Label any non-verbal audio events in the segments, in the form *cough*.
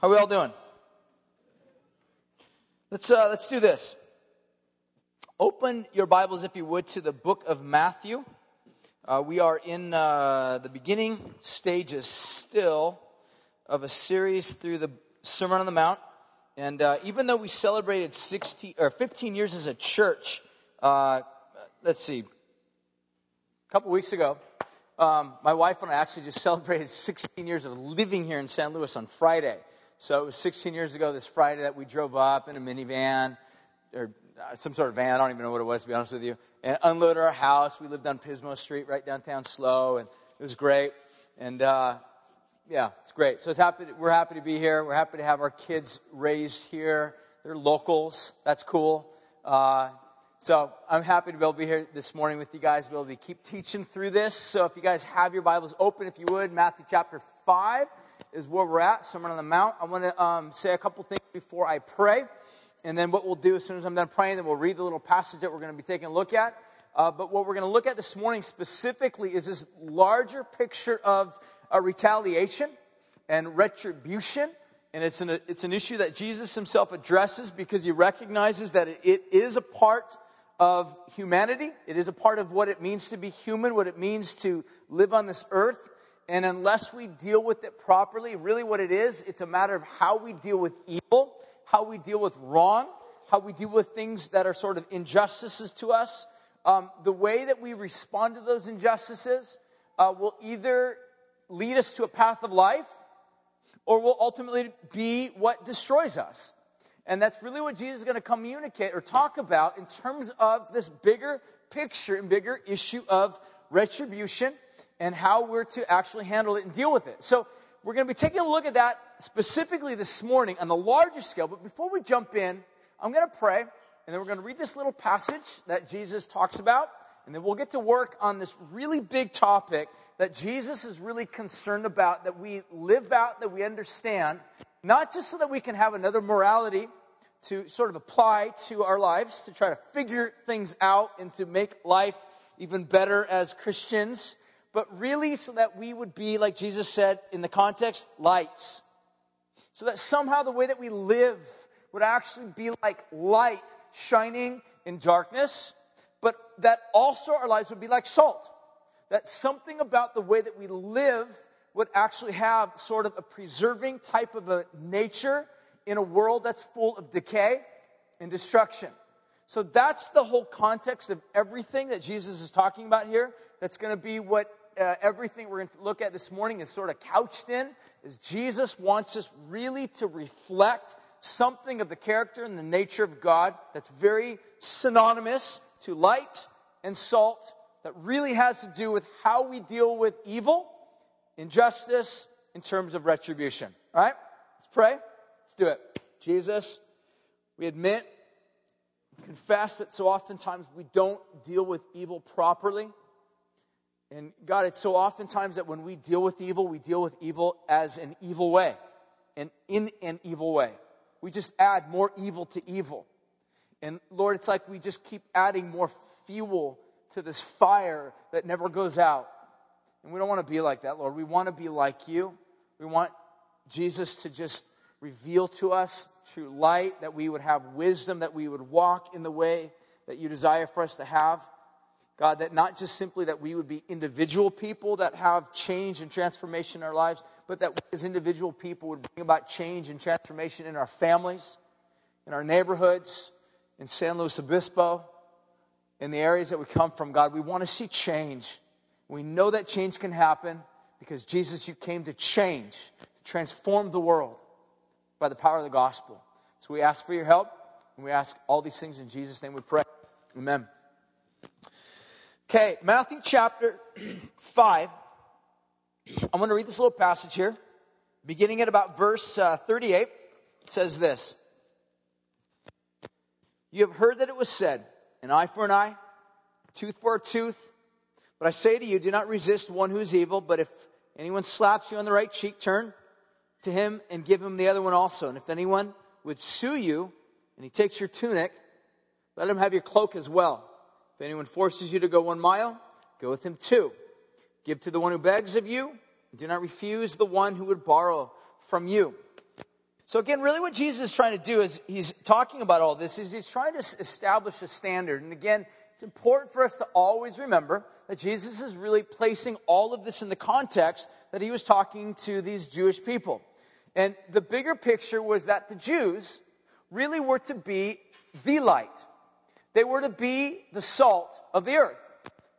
How are we all doing? Let's, uh, let's do this. Open your Bibles, if you would, to the book of Matthew. Uh, we are in uh, the beginning stages still of a series through the Sermon on the Mount. And uh, even though we celebrated 16, or 15 years as a church, uh, let's see, a couple weeks ago, um, my wife and I actually just *laughs* celebrated 16 years of living here in San Luis on Friday. So it was 16 years ago this Friday that we drove up in a minivan or uh, some sort of van. I don't even know what it was, to be honest with you. And unloaded our house. We lived on Pismo Street, right downtown SLO, and it was great. And uh, yeah, it's great. So it's happy. To, we're happy to be here. We're happy to have our kids raised here. They're locals. That's cool. Uh, so I'm happy to be able to be here this morning with you guys, We'll be able to keep teaching through this. So if you guys have your Bibles open, if you would, Matthew chapter 5 is where we're at, Sermon on the Mount. I want to um, say a couple things before I pray. And then what we'll do as soon as I'm done praying, then we'll read the little passage that we're going to be taking a look at. Uh, but what we're going to look at this morning specifically is this larger picture of a retaliation and retribution. And it's an, it's an issue that Jesus himself addresses because he recognizes that it is a part of humanity. It is a part of what it means to be human, what it means to live on this earth. And unless we deal with it properly, really what it is, it's a matter of how we deal with evil, how we deal with wrong, how we deal with things that are sort of injustices to us. Um, the way that we respond to those injustices uh, will either lead us to a path of life or will ultimately be what destroys us. And that's really what Jesus is going to communicate or talk about in terms of this bigger picture and bigger issue of retribution and how we're to actually handle it and deal with it. So we're going to be taking a look at that specifically this morning on the larger scale. But before we jump in, I'm going to pray, and then we're going to read this little passage that Jesus talks about, and then we'll get to work on this really big topic that Jesus is really concerned about, that we live out, that we understand, not just so that we can have another morality to sort of apply to our lives, to try to figure things out and to make life even better as Christians, but really so that we would be, like Jesus said in the context, lights. So that somehow the way that we live would actually be like light shining in darkness, but that also our lives would be like salt. That something about the way that we live would actually have sort of a preserving type of a nature in a world that's full of decay and destruction. So that's the whole context of everything that Jesus is talking about here. That's going to be what uh, everything we're going to look at this morning is sort of couched in is Jesus wants us really to reflect something of the character and the nature of God that's very synonymous to light and salt that really has to do with how we deal with evil, injustice, in terms of retribution. All right? Let's pray. Let's do it. Jesus, we admit, confess that so oftentimes we don't deal with evil properly. And God, it's so oftentimes that when we deal with evil, we deal with evil as an evil way and in an evil way. We just add more evil to evil. And Lord, it's like we just keep adding more fuel to this fire that never goes out. And we don't want to be like that, Lord. We want to be like you. We want Jesus to just reveal to us true light, that we would have wisdom, that we would walk in the way that you desire for us to have. God, that not just simply that we would be individual people that have change and transformation in our lives, but that we as individual people would bring about change and transformation in our families, in our neighborhoods, in San Luis Obispo, in the areas that we come from, God. We want to see change. We know that change can happen because Jesus, you came to change, to transform the world by the power of the gospel. So we ask for your help, and we ask all these things in Jesus' name we pray. Amen. Okay, Matthew chapter *clears throat* 5. I'm going to read this little passage here, beginning at about verse uh, 38. It says this You have heard that it was said, an eye for an eye, tooth for a tooth. But I say to you, do not resist one who is evil, but if anyone slaps you on the right cheek, turn to him and give him the other one also. And if anyone would sue you and he takes your tunic, let him have your cloak as well. If anyone forces you to go one mile, go with him two. Give to the one who begs of you, do not refuse the one who would borrow from you. So again, really what Jesus is trying to do is he's talking about all this is he's trying to establish a standard. And again, it's important for us to always remember that Jesus is really placing all of this in the context that he was talking to these Jewish people. And the bigger picture was that the Jews really were to be the light. They were to be the salt of the earth.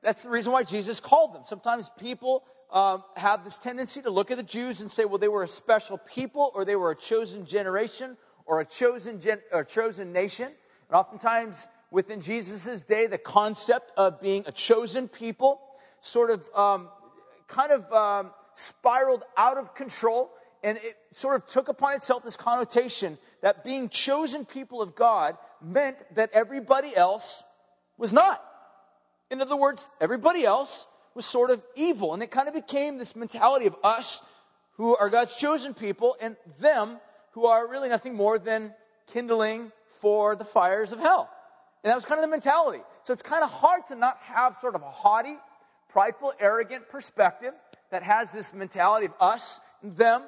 That's the reason why Jesus called them. Sometimes people um, have this tendency to look at the Jews and say, well, they were a special people, or they were a chosen generation, or a chosen, gen- or chosen nation. And oftentimes within Jesus' day, the concept of being a chosen people sort of um, kind of um, spiraled out of control, and it sort of took upon itself this connotation that being chosen people of God meant that everybody else was not. In other words, everybody else was sort of evil. And it kind of became this mentality of us who are God's chosen people and them who are really nothing more than kindling for the fires of hell. And that was kind of the mentality. So it's kind of hard to not have sort of a haughty, prideful, arrogant perspective that has this mentality of us and them.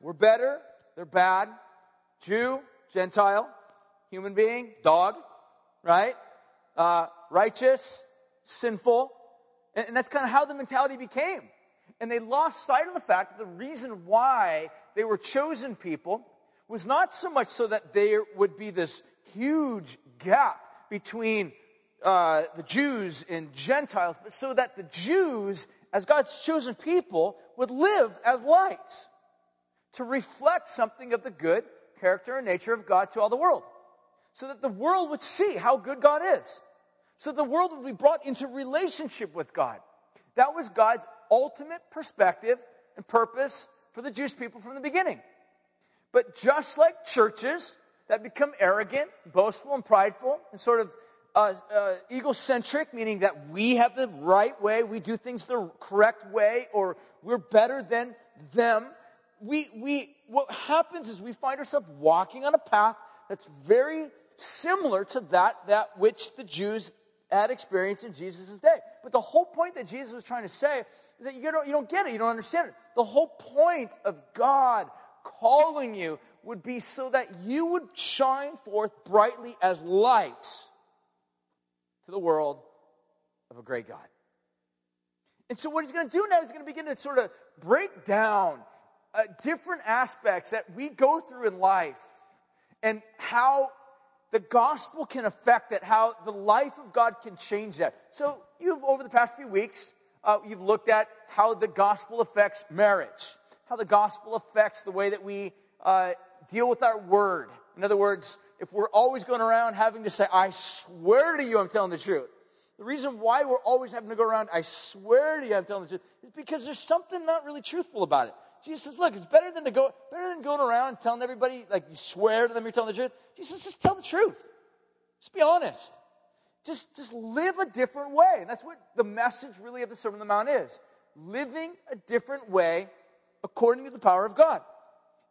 We're better, they're bad. Jew, Gentile, human being, dog, right? Uh, righteous, sinful, and, and that's kind of how the mentality became. And they lost sight of the fact that the reason why they were chosen people was not so much so that there would be this huge gap between uh, the Jews and Gentiles, but so that the Jews, as God's chosen people, would live as lights to reflect something of the good character and nature of God to all the world. So that the world would see how good God is so the world would be brought into relationship with God. That was God's ultimate perspective and purpose for the Jewish people from the beginning. But just like churches that become arrogant, boastful, and prideful, and sort of uh, uh, egocentric, meaning that we have the right way, we do things the correct way, or we're better than them. We, we, what happens is we find ourselves walking on a path that's very similar to that, that which the Jews had experienced in Jesus' day. But the whole point that Jesus was trying to say is that you don't, you don't get it, you don't understand it. The whole point of God calling you would be so that you would shine forth brightly as lights to the world of a great God. And so, what he's going to do now is going to begin to sort of break down uh, different aspects that we go through in life and how the gospel can affect that, how the life of God can change that. So, you've, over the past few weeks, uh, you've looked at how the gospel affects marriage, how the gospel affects the way that we uh, deal with our word. In other words, if we're always going around having to say, I swear to you, I'm telling the truth. The reason why we're always having to go around, I swear to you, I'm telling the truth, is because there's something not really truthful about it. Jesus says, look, it's better than to go, better than going around telling everybody, like you swear to them you're telling the truth. Jesus says, Just tell the truth. Just be honest. Just, just live a different way. And that's what the message really of the Sermon on the Mount is. Living a different way according to the power of God.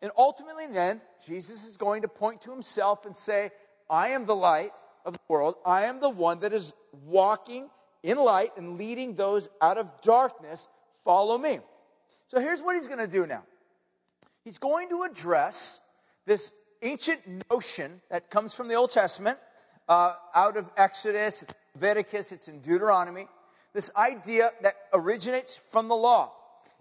And ultimately then, Jesus is going to point to himself and say, I am the light of the world. I am the one that is walking in light and leading those out of darkness. Follow me. So here's what he's going to do now he's going to address this ancient notion that comes from the Old Testament, uh, out of Exodus, Leviticus, it's in Deuteronomy. This idea that originates from the law.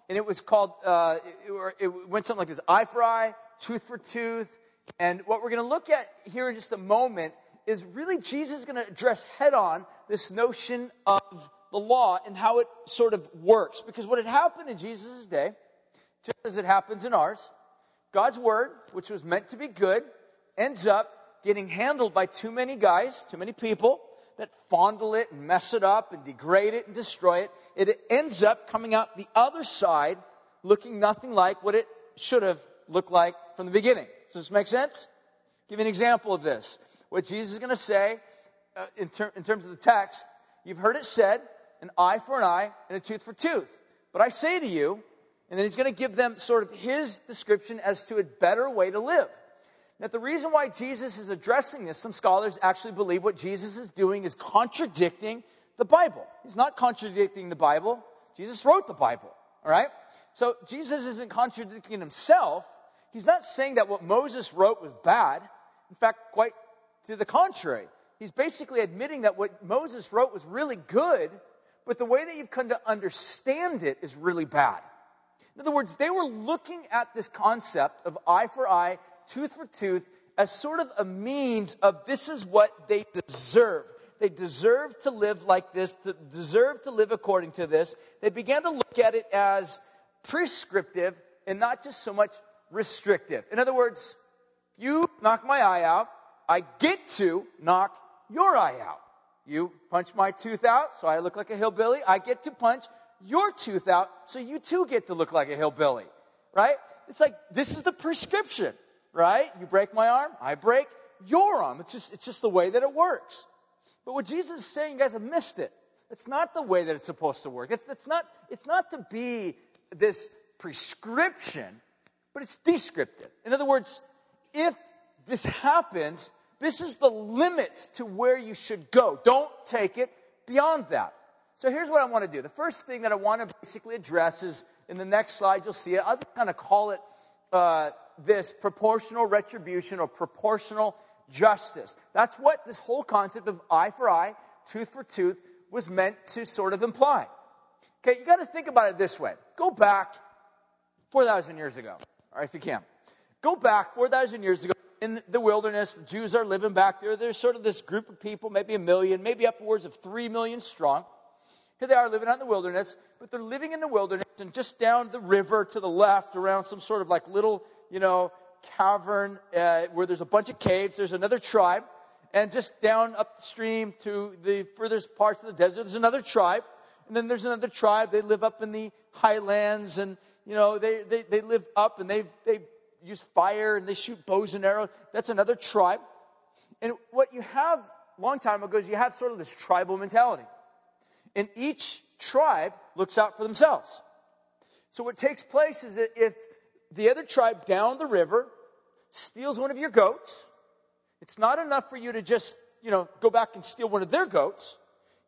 And it was called, uh, it, it went something like this eye for eye, tooth for tooth. And what we're going to look at here in just a moment is really Jesus is going to address head on this notion of the law and how it sort of works. Because what had happened in Jesus' day, just as it happens in ours, God's word, which was meant to be good, ends up getting handled by too many guys, too many people that fondle it and mess it up and degrade it and destroy it. It ends up coming out the other side looking nothing like what it should have looked like from the beginning. Does this make sense? Give you an example of this. What Jesus is going to say uh, in, ter- in terms of the text, you've heard it said, an eye for an eye and a tooth for tooth. But I say to you, and then he's going to give them sort of his description as to a better way to live. Now, the reason why Jesus is addressing this, some scholars actually believe what Jesus is doing is contradicting the Bible. He's not contradicting the Bible. Jesus wrote the Bible, all right? So Jesus isn't contradicting himself. he's not saying that what Moses wrote was bad. In fact, quite to the contrary. He's basically admitting that what Moses wrote was really good, but the way that you've come to understand it is really bad. In other words, they were looking at this concept of eye for eye, tooth for tooth, as sort of a means of this is what they deserve. They deserve to live like this, to deserve to live according to this. They began to look at it as prescriptive and not just so much restrictive. In other words, you knock my eye out, I get to knock your eye out. You punch my tooth out, so I look like a hillbilly. I get to punch your tooth out, so you too get to look like a hillbilly. Right? It's like this is the prescription, right? You break my arm, I break your arm. It's just, it's just the way that it works. But what Jesus is saying, you guys have missed it. It's not the way that it's supposed to work. It's, it's, not, it's not to be this prescription, but it's descriptive. In other words, if this happens, this is the limit to where you should go. Don't take it beyond that. So here's what I want to do. The first thing that I want to basically address is in the next slide, you'll see it. I'll just kind of call it uh, this proportional retribution or proportional justice. That's what this whole concept of eye for eye, tooth for tooth was meant to sort of imply. Okay, you got to think about it this way. Go back 4,000 years ago, right, if you can. Go back 4,000 years ago in the wilderness. The Jews are living back there. There's sort of this group of people, maybe a million, maybe upwards of three million strong. Here they are living out in the wilderness, but they're living in the wilderness and just down the river to the left around some sort of like little, you know, cavern uh, where there's a bunch of caves. There's another tribe. And just down upstream to the furthest parts of the desert, there's another tribe. And then there's another tribe. They live up in the highlands and, you know, they, they, they live up and they've, they use fire and they shoot bows and arrows. That's another tribe. And what you have a long time ago is you have sort of this tribal mentality. And each tribe looks out for themselves. So what takes place is that if the other tribe down the river steals one of your goats, it's not enough for you to just, you know, go back and steal one of their goats.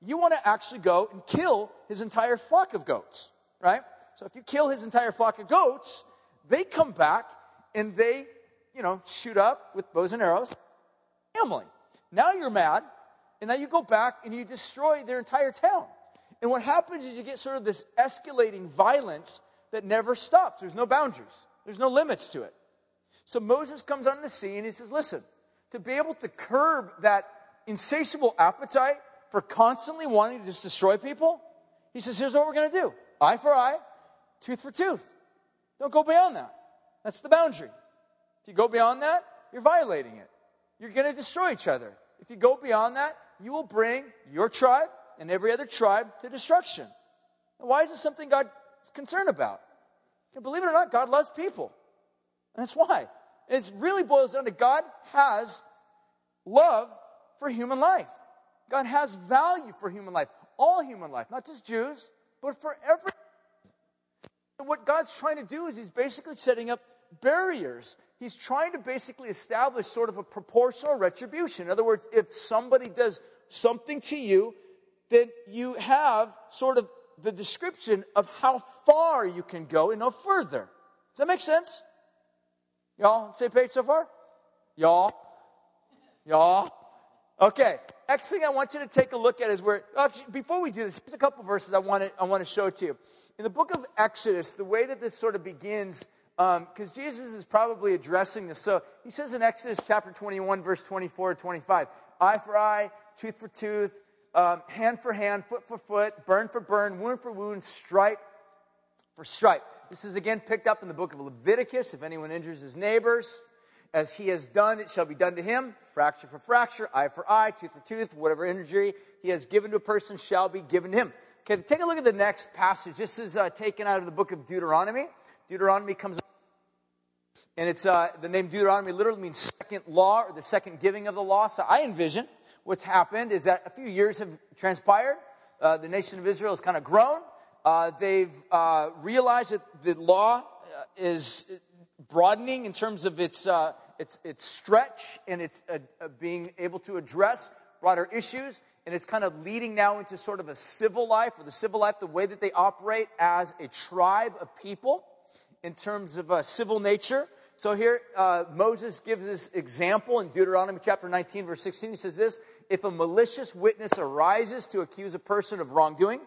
You want to actually go and kill his entire flock of goats, right? So if you kill his entire flock of goats, they come back and they, you know, shoot up with bows and arrows. Family. Now you're mad, and now you go back and you destroy their entire town. And what happens is you get sort of this escalating violence that never stops. There's no boundaries, there's no limits to it. So Moses comes on the scene. and He says, Listen, to be able to curb that insatiable appetite for constantly wanting to just destroy people, he says, Here's what we're going to do eye for eye, tooth for tooth. Don't go beyond that. That's the boundary. If you go beyond that, you're violating it. You're going to destroy each other. If you go beyond that, you will bring your tribe and every other tribe to destruction. why is this something God is concerned about? And believe it or not, God loves people. And that's why. It really boils down to God has love for human life. God has value for human life, all human life, not just Jews, but for every. What God's trying to do is He's basically setting up barriers. He's trying to basically establish sort of a proportional retribution. In other words, if somebody does something to you, then you have sort of the description of how far you can go and no further. Does that make sense? Y'all, same page so far? Y'all? Y'all? Okay. Next thing I want you to take a look at is where, actually, before we do this, here's a couple verses I want to, I want to show to you. In the book of Exodus, the way that this sort of begins because um, Jesus is probably addressing this. So he says in Exodus chapter 21, verse 24 to 25, eye for eye, tooth for tooth, um, hand for hand, foot for foot, burn for burn, wound for wound, stripe for stripe. This is again picked up in the book of Leviticus. If anyone injures his neighbors, as he has done, it shall be done to him. Fracture for fracture, eye for eye, tooth for tooth, whatever injury he has given to a person shall be given to him. Okay, take a look at the next passage. This is uh, taken out of the book of Deuteronomy. Deuteronomy comes up, and it's uh, the name Deuteronomy literally means second law or the second giving of the law. So I envision what's happened is that a few years have transpired. Uh, the nation of Israel has kind of grown. Uh, they've uh, realized that the law uh, is broadening in terms of its, uh, its, its stretch and its being able to address broader issues. And it's kind of leading now into sort of a civil life, or the civil life, the way that they operate as a tribe of people in terms of a civil nature. So here, uh, Moses gives this example in Deuteronomy chapter 19, verse 16. He says this If a malicious witness arises to accuse a person of wrongdoing,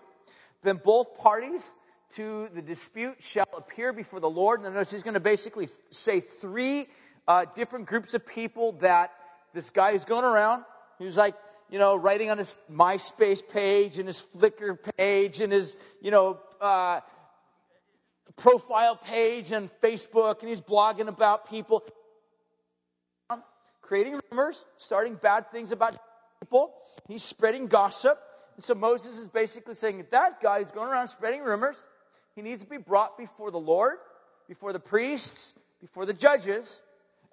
then both parties to the dispute shall appear before the Lord. And notice he's going to basically say three uh, different groups of people that this guy is going around. He was like, you know, writing on his MySpace page and his Flickr page and his, you know, uh, profile page and Facebook, and he's blogging about people, creating rumors, starting bad things about people. He's spreading gossip. And so Moses is basically saying that guy is going around spreading rumors. He needs to be brought before the Lord, before the priests, before the judges,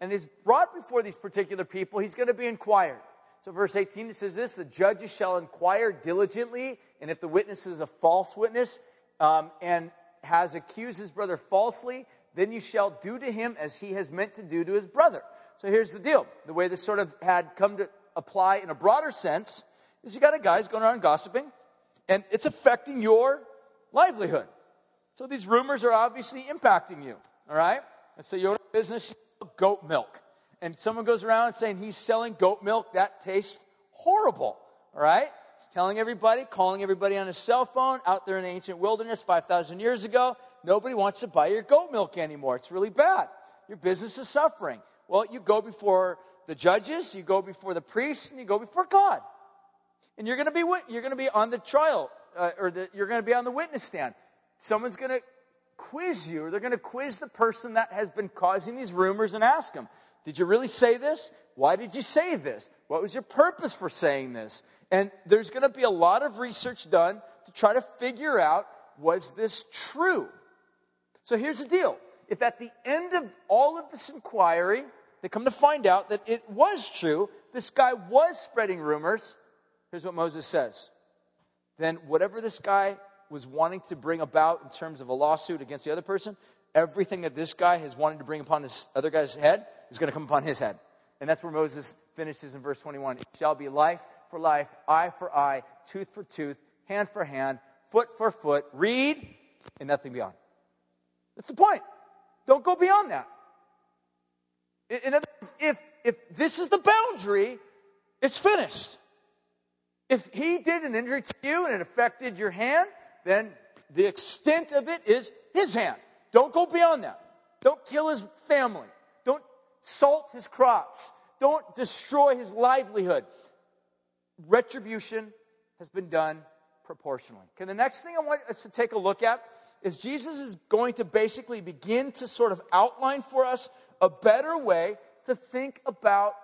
and is brought before these particular people. He's going to be inquired. So, verse 18 it says this the judges shall inquire diligently, and if the witness is a false witness um, and has accused his brother falsely, then you shall do to him as he has meant to do to his brother. So, here's the deal the way this sort of had come to apply in a broader sense is you got a guy who's going around gossiping, and it's affecting your livelihood. So, these rumors are obviously impacting you, all right? And so, you own a business, goat milk and someone goes around saying he's selling goat milk, that tastes horrible, all right? He's telling everybody, calling everybody on his cell phone out there in the ancient wilderness 5,000 years ago. Nobody wants to buy your goat milk anymore. It's really bad. Your business is suffering. Well, you go before the judges, you go before the priests, and you go before God. And you're going to be you're going to be on the trial, uh, or the, you're going to be on the witness stand. Someone's going to quiz you, or they're going to quiz the person that has been causing these rumors and ask them, did you really say this? Why did you say this? What was your purpose for saying this? And there's going to be a lot of research done to try to figure out was this true? So here's the deal. If at the end of all of this inquiry, they come to find out that it was true, this guy was spreading rumors, here's what Moses says. Then whatever this guy was wanting to bring about in terms of a lawsuit against the other person, everything that this guy has wanted to bring upon this other guy's head, is going to come upon his head. And that's where Moses finishes in verse 21. It shall be life for life, eye for eye, tooth for tooth, hand for hand, foot for foot, read, and nothing beyond. That's the point. Don't go beyond that. In other words, if, if this is the boundary, it's finished. If he did an injury to you and it affected your hand, then the extent of it is his hand. Don't go beyond that. Don't kill his family Don't salt his crops, don't destroy his livelihood. Retribution has been done proportionally. Okay, the next thing I want us to take a look at is Jesus is going to basically begin to sort of outline for us a better way to think about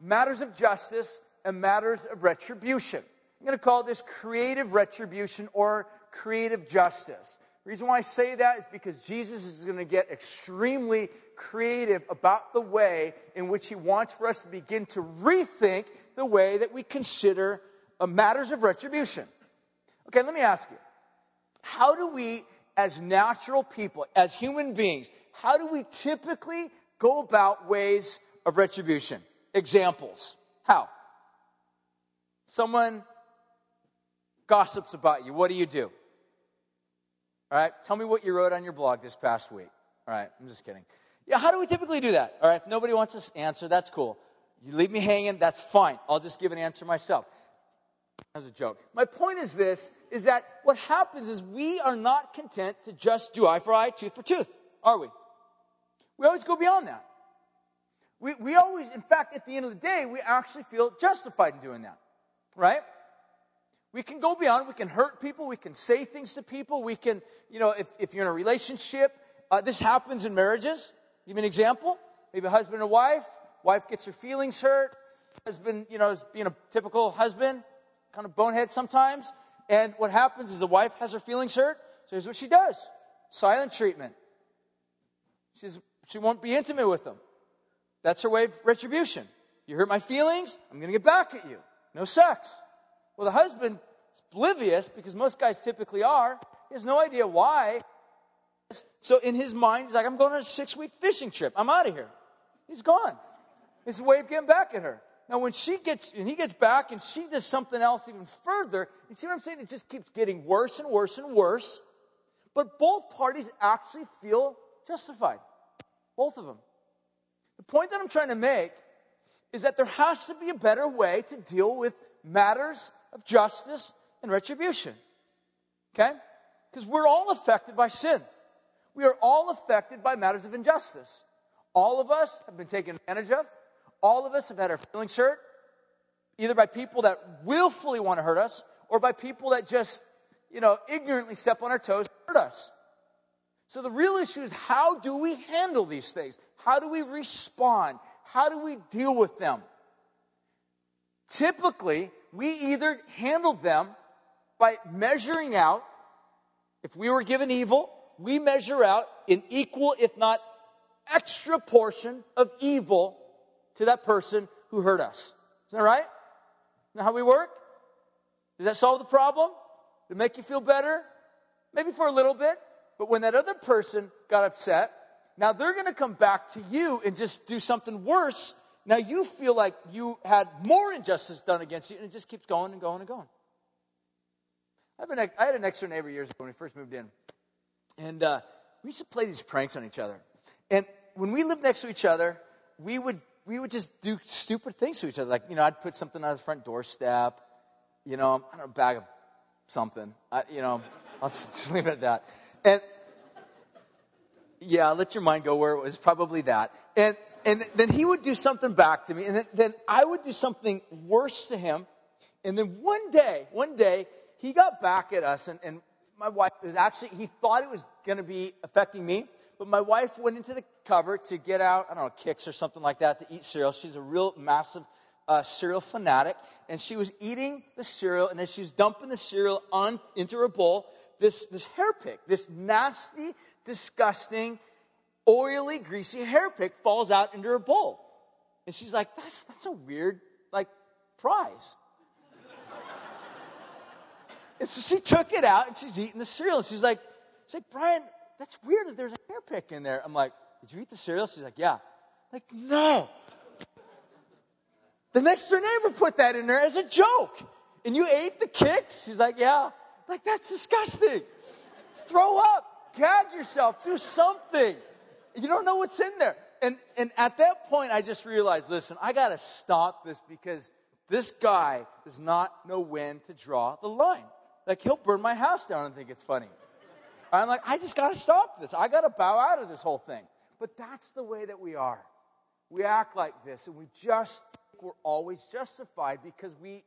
matters of justice and matters of retribution. I'm going to call this creative retribution or creative justice. The reason why I say that is because Jesus is going to get extremely creative about the way in which he wants for us to begin to rethink the way that we consider uh, matters of retribution. Okay, let me ask you how do we, as natural people, as human beings, how do we typically go about ways of retribution? Examples. How? Someone gossips about you. What do you do? All right, tell me what you wrote on your blog this past week. All right, I'm just kidding. Yeah, how do we typically do that? All right, if nobody wants to answer, that's cool. You leave me hanging, that's fine. I'll just give an answer myself. That was a joke. My point is this, is that what happens is we are not content to just do eye for eye, tooth for tooth, are we? We always go beyond that. We, we always, in fact, at the end of the day, we actually feel justified in doing that, right? We can go beyond, we can hurt people, we can say things to people, we can, you know, if, if you're in a relationship, uh, this happens in marriages. Give me an example. Maybe a husband and wife. Wife gets her feelings hurt. Husband, you know, is being a typical husband, kind of bonehead sometimes. And what happens is the wife has her feelings hurt. So here's what she does silent treatment. She's, she won't be intimate with them. That's her way of retribution. You hurt my feelings, I'm going to get back at you. No sex. Well, the husband is oblivious because most guys typically are. He has no idea why. So in his mind, he's like, I'm going on a six week fishing trip. I'm out of here. He's gone. It's a way of getting back at her. Now, when she gets, and he gets back and she does something else even further, you see what I'm saying? It just keeps getting worse and worse and worse. But both parties actually feel justified. Both of them. The point that I'm trying to make is that there has to be a better way to deal with matters of justice and retribution. Okay? Because we're all affected by sin. We are all affected by matters of injustice. All of us have been taken advantage of. All of us have had our feelings hurt, either by people that willfully want to hurt us or by people that just, you know, ignorantly step on our toes and hurt us. So the real issue is how do we handle these things? How do we respond? How do we deal with them? Typically, we either handle them by measuring out, if we were given evil, we measure out an equal, if not extra portion of evil to that person who hurt us. Is that right? Is that how we work? Does that solve the problem? Does it make you feel better? Maybe for a little bit. But when that other person got upset, now they're going to come back to you and just do something worse. Now you feel like you had more injustice done against you, and it just keeps going and going and going. An, I had an next door neighbor years ago when we first moved in. And uh, we used to play these pranks on each other. And when we lived next to each other, we would, we would just do stupid things to each other. Like, you know, I'd put something on his front doorstep, you know, I don't know, bag of something. I, you know, *laughs* I'll just leave it at that. And yeah, let your mind go where it was probably that. And, and then he would do something back to me. And then, I would do something worse to him. And then one day, one day, he got back at us. And, and my wife was actually, he thought it was going to be affecting me. But my wife went into the cupboard to get out, I don't know, Kix or something like that to eat cereal. She's a real massive uh, cereal fanatic. And she was eating the cereal. And as she was dumping the cereal on, into her bowl, this, this hair pick, this nasty, disgusting, oily, greasy hair pick falls out into her bowl. And she's like, that's, that's a weird, like, prize. *laughs* and so she took it out and she's eating the cereal. And she's like, she's like, Brian, that's weird that there's a hair pick in there. I'm like, did you eat the cereal? She's like, yeah. I'm like, no. The next door neighbor put that in there as a joke. And you ate the Kix? She's like, yeah. Like, that's disgusting. Throw up, gag yourself, do something. You don't know what's in there. And, and at that point, I just realized listen, I got to stop this because this guy does not know when to draw the line. Like, he'll burn my house down and think it's funny. I'm like, I just got to stop this. I got to bow out of this whole thing. But that's the way that we are. We act like this, and we just, we're always justified because we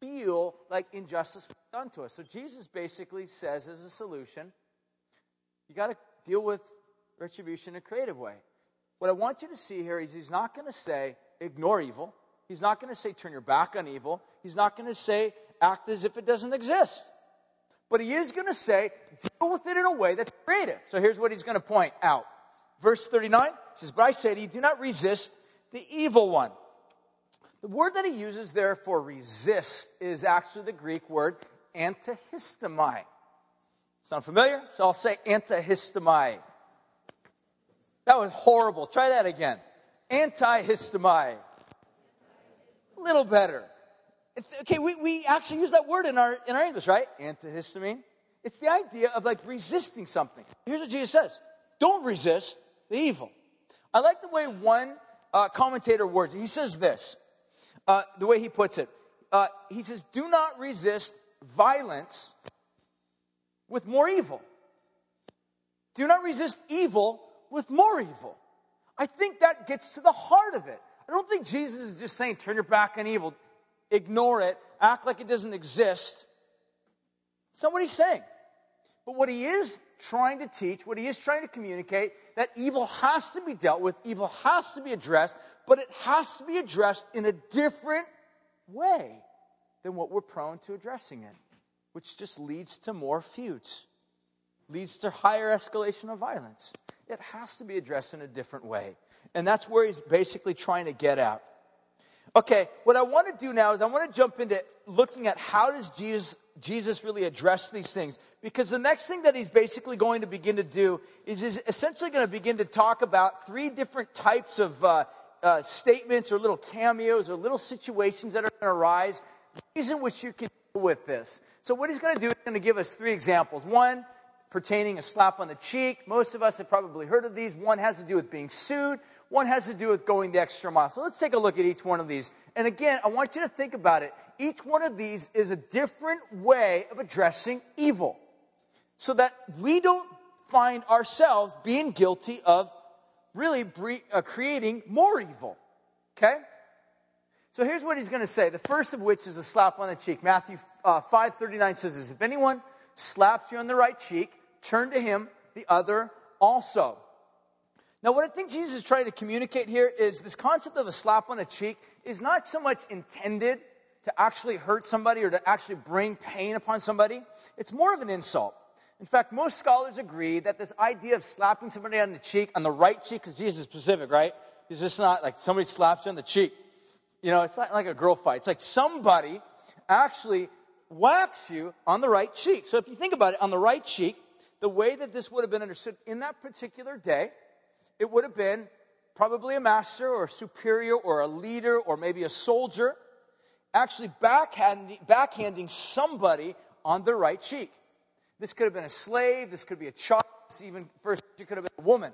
feel like injustice was done to us. So Jesus basically says as a solution, you got to deal with retribution in a creative way. What I want you to see here is he's not going to say ignore evil. He's not going to say turn your back on evil. He's not going to say act as if it doesn't exist. But he is going to say deal with it in a way that's creative. So here's what he's going to point out. Verse 39 says, But I say to you, do not resist the evil one. The word that he uses there for resist is actually the Greek word antihistamai. Sound familiar? So I'll say antihistamai. That was horrible. Try that again. Antihistamine. A little better. It's, okay, we, we actually use that word in our, in our English, right? Antihistamine. It's the idea of like resisting something. Here's what Jesus says Don't resist the evil. I like the way one uh, commentator words it. He says this uh, the way he puts it. Uh, he says, Do not resist violence with more evil. Do not resist evil with more evil. I think that gets to the heart of it. I don't think Jesus is just saying, turn your back on evil, ignore it, act like it doesn't exist. That's not what he's saying. But what he is trying to teach, what he is trying to communicate, that evil has to be dealt with, evil has to be addressed, but it has to be addressed in a different way than what we're prone to addressing it, which just leads to more feuds, leads to higher escalation of violence. It has to be addressed in a different way. And that's where he's basically trying to get at. Okay, what I want to do now is I want to jump into looking at how does Jesus, Jesus really address these things. Because the next thing that he's basically going to begin to do is he's essentially going to begin to talk about three different types of uh, uh, statements or little cameos or little situations that are going to arise, ways in which you can deal with this. So, what he's going to do is going to give us three examples. One, pertaining a slap on the cheek. Most of us have probably heard of these. One has to do with being sued. one has to do with going the extra mile. So let's take a look at each one of these. And again, I want you to think about it. Each one of these is a different way of addressing evil so that we don't find ourselves being guilty of really uh, creating more evil. Okay? So here's what he's going to say. The first of which is a slap on the cheek. Matthew uh, 5:39 says this, if anyone slaps you on the right cheek, turn to him the other also. Now, what I think Jesus is trying to communicate here is this concept of a slap on the cheek is not so much intended to actually hurt somebody or to actually bring pain upon somebody. It's more of an insult. In fact, most scholars agree that this idea of slapping somebody on the cheek, on the right cheek, because Jesus is specific, right? He's just not like somebody slaps you on the cheek. You know, it's not like a girl fight. It's like somebody actually whacks you on the right cheek. So if you think about it, on the right cheek, the way that this would have been understood in that particular day, it would have been probably a master or a superior or a leader or maybe a soldier actually backhanding, backhanding somebody on the right cheek. This could have been a slave, this could be a child, even first, it could have been a woman.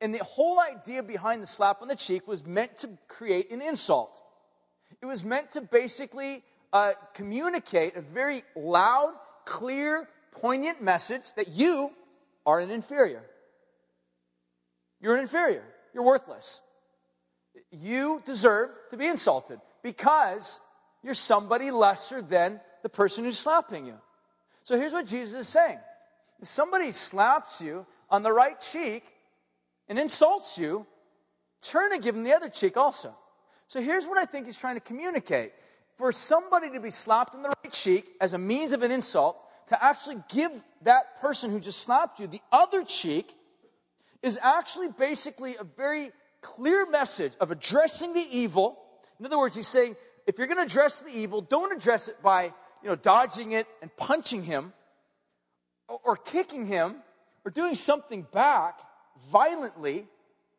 And the whole idea behind the slap on the cheek was meant to create an insult. It was meant to basically uh, communicate a very loud, clear, poignant message that you are an inferior. You're an inferior. You're worthless. You deserve to be insulted because you're somebody lesser than the person who's slapping you. So here's what Jesus is saying if somebody slaps you on the right cheek and insults you, turn and give them the other cheek also. So here's what I think he's trying to communicate. For somebody to be slapped in the right cheek as a means of an insult, to actually give that person who just slapped you the other cheek is actually basically a very clear message of addressing the evil. In other words, he's saying, if you're going to address the evil, don't address it by, you know, dodging it and punching him or, or kicking him or doing something back violently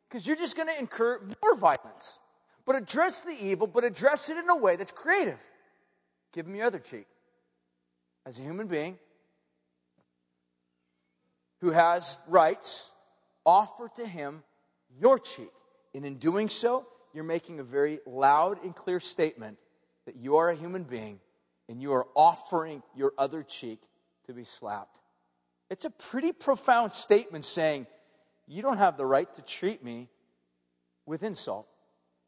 because you're just going to incur more violence. But address the evil, but address it in a way that's creative. Give him your other cheek as a human being who has rights, offer to him your cheek. And in doing so, you're making a very loud and clear statement that you are a human being and you are offering your other cheek to be slapped. It's a pretty profound statement saying, You don't have the right to treat me with insult.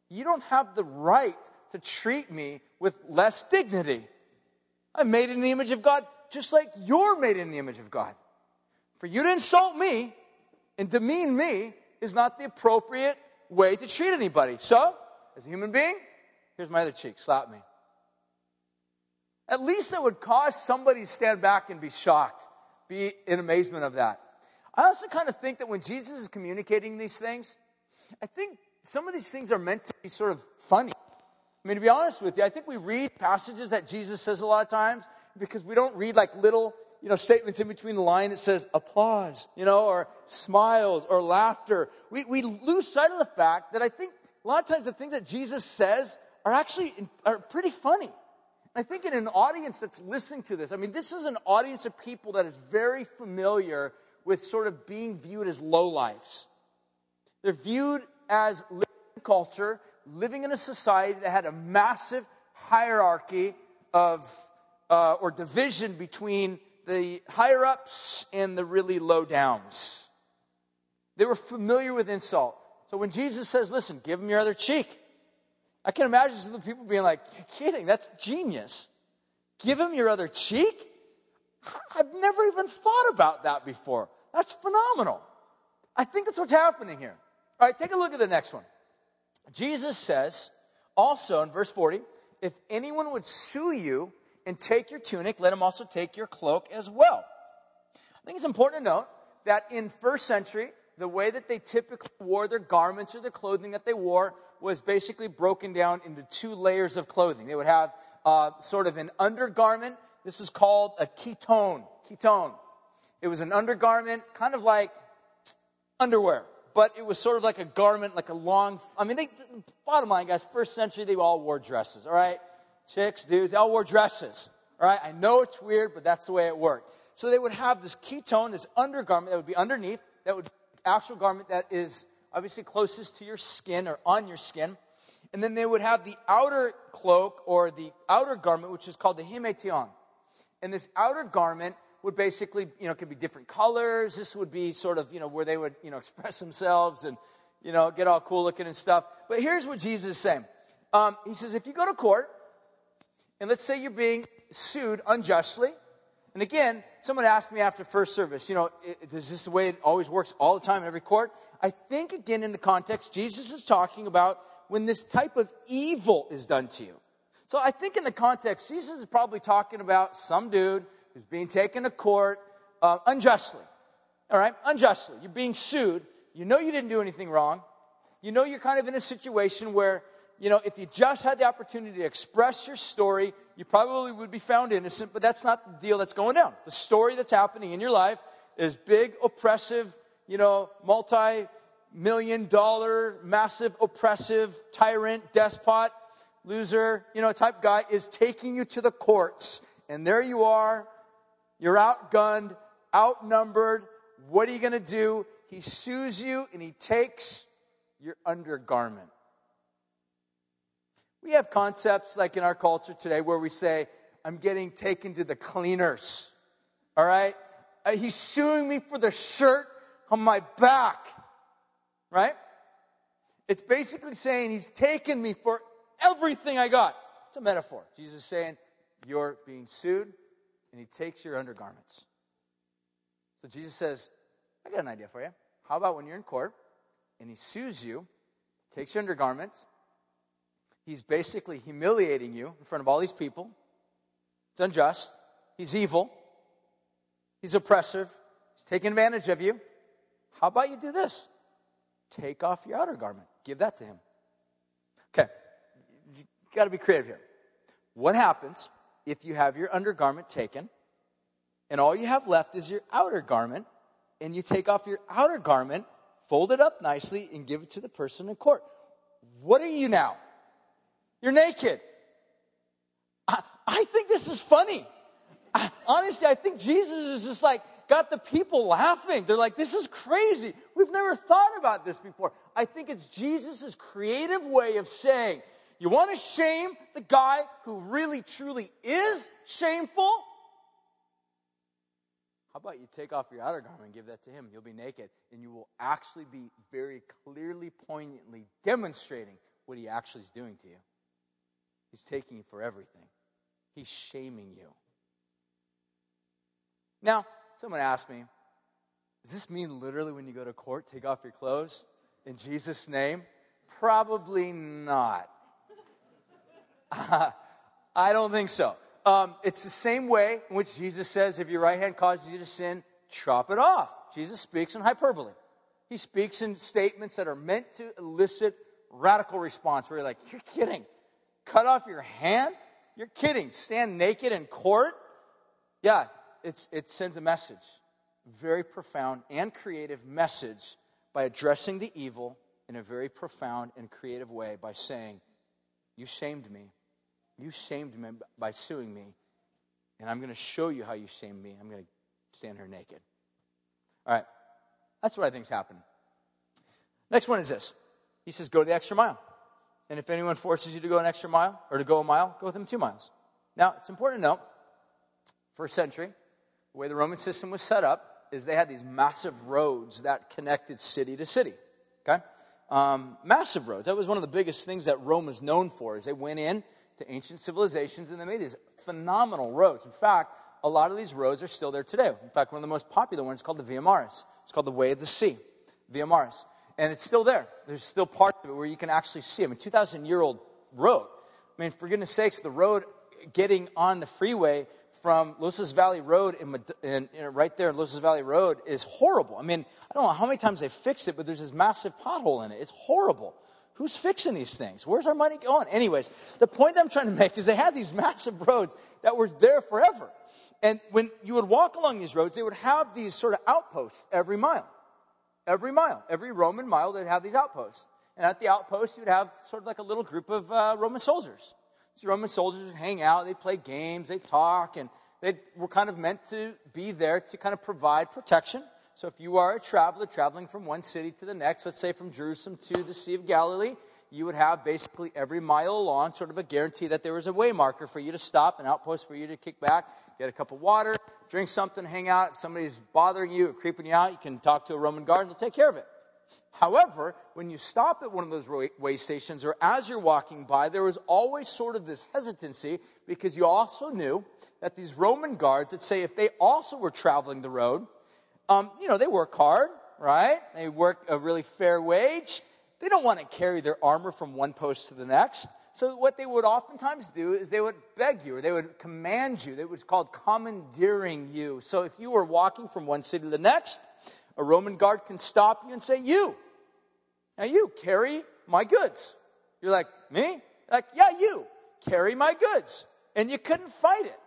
You don't have the right to treat me with less dignity. I'm made in the image of God just like you're made in the image of God. For you to insult me and demean me is not the appropriate way to treat anybody. So, as a human being, here's my other cheek, slap me. At least that would cause somebody to stand back and be shocked, be in amazement of that. I also kind of think that when Jesus is communicating these things, I think some of these things are meant to be sort of funny. I mean, to be honest with you, I think we read passages that Jesus says a lot of times because we don't read like little, you know, statements in between the line that says applause, you know, or smiles or laughter. We, we lose sight of the fact that I think a lot of times the things that Jesus says are actually are pretty funny. I think in an audience that's listening to this, I mean, this is an audience of people that is very familiar with sort of being viewed as low lives. They're viewed as living culture living in a society that had a massive hierarchy of uh, or division between the higher ups and the really low downs. They were familiar with insult. So when Jesus says, listen, give them your other cheek, I can imagine some of the people being like, You're kidding, that's genius. Give him your other cheek? I've never even thought about that before. That's phenomenal. I think that's what's happening here. All right, take a look at the next one. Jesus says also in verse 40 if anyone would sue you and take your tunic, let him also take your cloak as well. I think it's important to note that in first century, the way that they typically wore their garments or the clothing that they wore was basically broken down into two layers of clothing. They would have uh, sort of an undergarment. This was called a chiton. Chiton. It was an undergarment, kind of like underwear but it was sort of like a garment, like a long. I mean, they, bottom line, guys, first century, they all wore dresses, all right? Chicks, dudes, they all wore dresses, all right? I know it's weird, but that's the way it worked. So they would have this chiton, this undergarment that would be underneath, that would be actual garment that is obviously closest to your skin or on your skin. And then they would have the outer cloak or the outer garment, which is called the himation. And this outer garment would basically, you know, could be different colors. This would be sort of, you know, where they would, you know, *laughs* express themselves and, you know, get all cool looking and stuff. But here's what Jesus is saying. Um, he says, if you go to court, and let's say you're being sued unjustly, and again, someone asked me after first service, you know, is this the way it always works all the time in every court? I think, again, in the context, Jesus is talking about when this type of evil is done to you. So I think in the context, Jesus is probably talking about some dude who's being taken to court uh, unjustly. All right? Unjustly. You're being sued. You know you didn't do anything wrong. You know you're kind of in a situation where, you know, if you just had the opportunity to express your story, you probably would be found innocent, but that's not the deal that's going down. The story that's happening in your life is big, oppressive, you know, multi million dollar, massive, oppressive, tyrant, despot, loser, you know, type guy is taking you to the courts. And there you are. You're outgunned, outnumbered. What are you going to do? He sues you and he takes your undergarment. We have concepts like in our culture today where we say, I'm getting taken to the cleaners. All right? Uh, he's suing me for the shirt on my back. Right? It's basically saying he's taken me for everything I got. It's a metaphor. Jesus is saying, You're being sued, and he takes your undergarments. So Jesus says, I got an idea for you. How about when you're in court and he sues you, takes your undergarments, he's basically humiliating you in front of all these people. It's unjust. He's evil. He's oppressive. He's taking advantage of you. How about you do this? Take off your outer garment. Give that to him. Okay. You got to be creative here. What happens if you have your undergarment taken and all you have left is your outer garment and you take off your outer garment, fold it up nicely, and give it to the person in court? What are you now? You're naked. I, I think this is funny. I, honestly, I think Jesus is just like, got the people laughing. They're like, this is crazy. We've never thought about this before. I think it's Jesus' creative way of saying, you want to shame the guy who really truly is shameful? How about you take off your outer garment and give that to him? You'll be naked, and you will actually be very clearly, poignantly demonstrating what he actually is doing to you. He's taking you for everything, he's shaming you. Now, Someone asked me, does this mean literally when you go to court, take off your clothes in Jesus' name? Probably not. *laughs* I don't think so. Um, it's the same way in which Jesus says, if your right hand causes you to sin, chop it off. Jesus speaks in hyperbole. He speaks in statements that are meant to elicit radical response, where you're like, you're kidding. Cut off your hand? You're kidding. Stand naked in court? Yeah, it sends a message, very profound and creative message by addressing the evil in a very profound and creative way by saying, You shamed me. You shamed me by suing me. And I'm going to show you how you shamed me. I'm going to stand here naked. All right. That's what I think is happening. Next one is this. He says, Go the extra mile. And if anyone forces you to go an extra mile or to go a mile, go with them two miles. Now, it's important to note, first century, the way the Roman system was set up is they had these massive roads that connected city to city. Okay? Um, massive roads. That was one of the biggest things that Rome was known for. Is they went in to ancient civilizations and they made these phenomenal roads. In fact, a lot of these roads are still there today. In fact, one of the most popular ones is called the Via Maris. It's called the Way of the Sea, Via Maris. And it's still there. There's still part of it where you can actually see. I mean, 2,000 year old road. I mean, for goodness sakes, the road getting on the freeway from Los Valley Road in, in, in, right there in Los Valley Road is horrible. I mean, I don't know how many times they fixed it, but there's this massive pothole in it. It's horrible. Who's fixing these things? Where's our money going? Anyways, the point I'm trying to make is they had these *laughs* massive roads that were there forever. And when you would walk along these roads, they would have these sort of outposts every mile. Every mile. Every Roman mile, they'd have these outposts. And at the outpost, you'd have sort of like a little group of uh, Roman soldiers. These Roman soldiers would hang out, they'd play games, they'd talk, and they were kind of meant to be there to kind of provide protection So if you are a traveler traveling from one city to the next, let's say from Jerusalem to the Sea of Galilee, you would have basically every mile along sort of a guarantee that there was a way marker for you to stop, an outpost for you to kick back, get a cup of water, drink something, hang out. If somebody's bothering you or creeping you out, you can talk to a Roman guard and they'll take care of it. However, when you stop at one of those way stations or as you're walking by, there was always sort of this hesitancy because you also knew that these Roman guards that say if they also were traveling the road, um, you know, they work hard, right? They work a really fair wage. They don't want to carry their armor from one post to the next. So what they would oftentimes do is they would beg you or they would command you. It was called commandeering you. So if you were walking from one city to the next, a Roman guard can stop you and say, You, now you carry my goods. You're like, Me? Like, yeah, you carry my goods. And you couldn't fight it.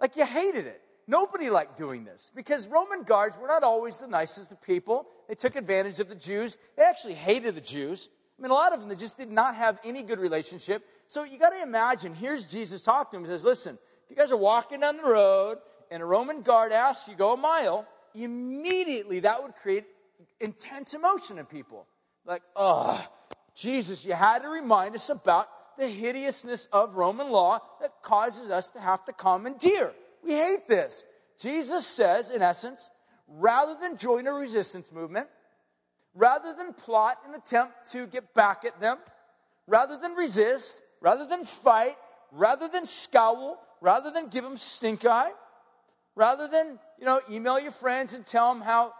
Like you hated it. Nobody liked doing this because Roman guards were not always the nicest of people. They took advantage of the Jews. They actually hated the Jews. I mean, a lot of them, they just did not have any good relationship. So you got to imagine, here's Jesus talking to them. He says, Listen, if you guys are walking down the road and a Roman guard asks you go a mile, immediately that would create intense emotion in people. Like, oh, Jesus, you had to remind us about the hideousness of Roman law that causes us to have to commandeer. We hate this. Jesus says, in essence, rather than join a resistance movement, rather than plot and attempt to get back at them, rather than resist, rather than fight, rather than scowl, rather than give them stink eye, rather than, you know, email your friends and tell them how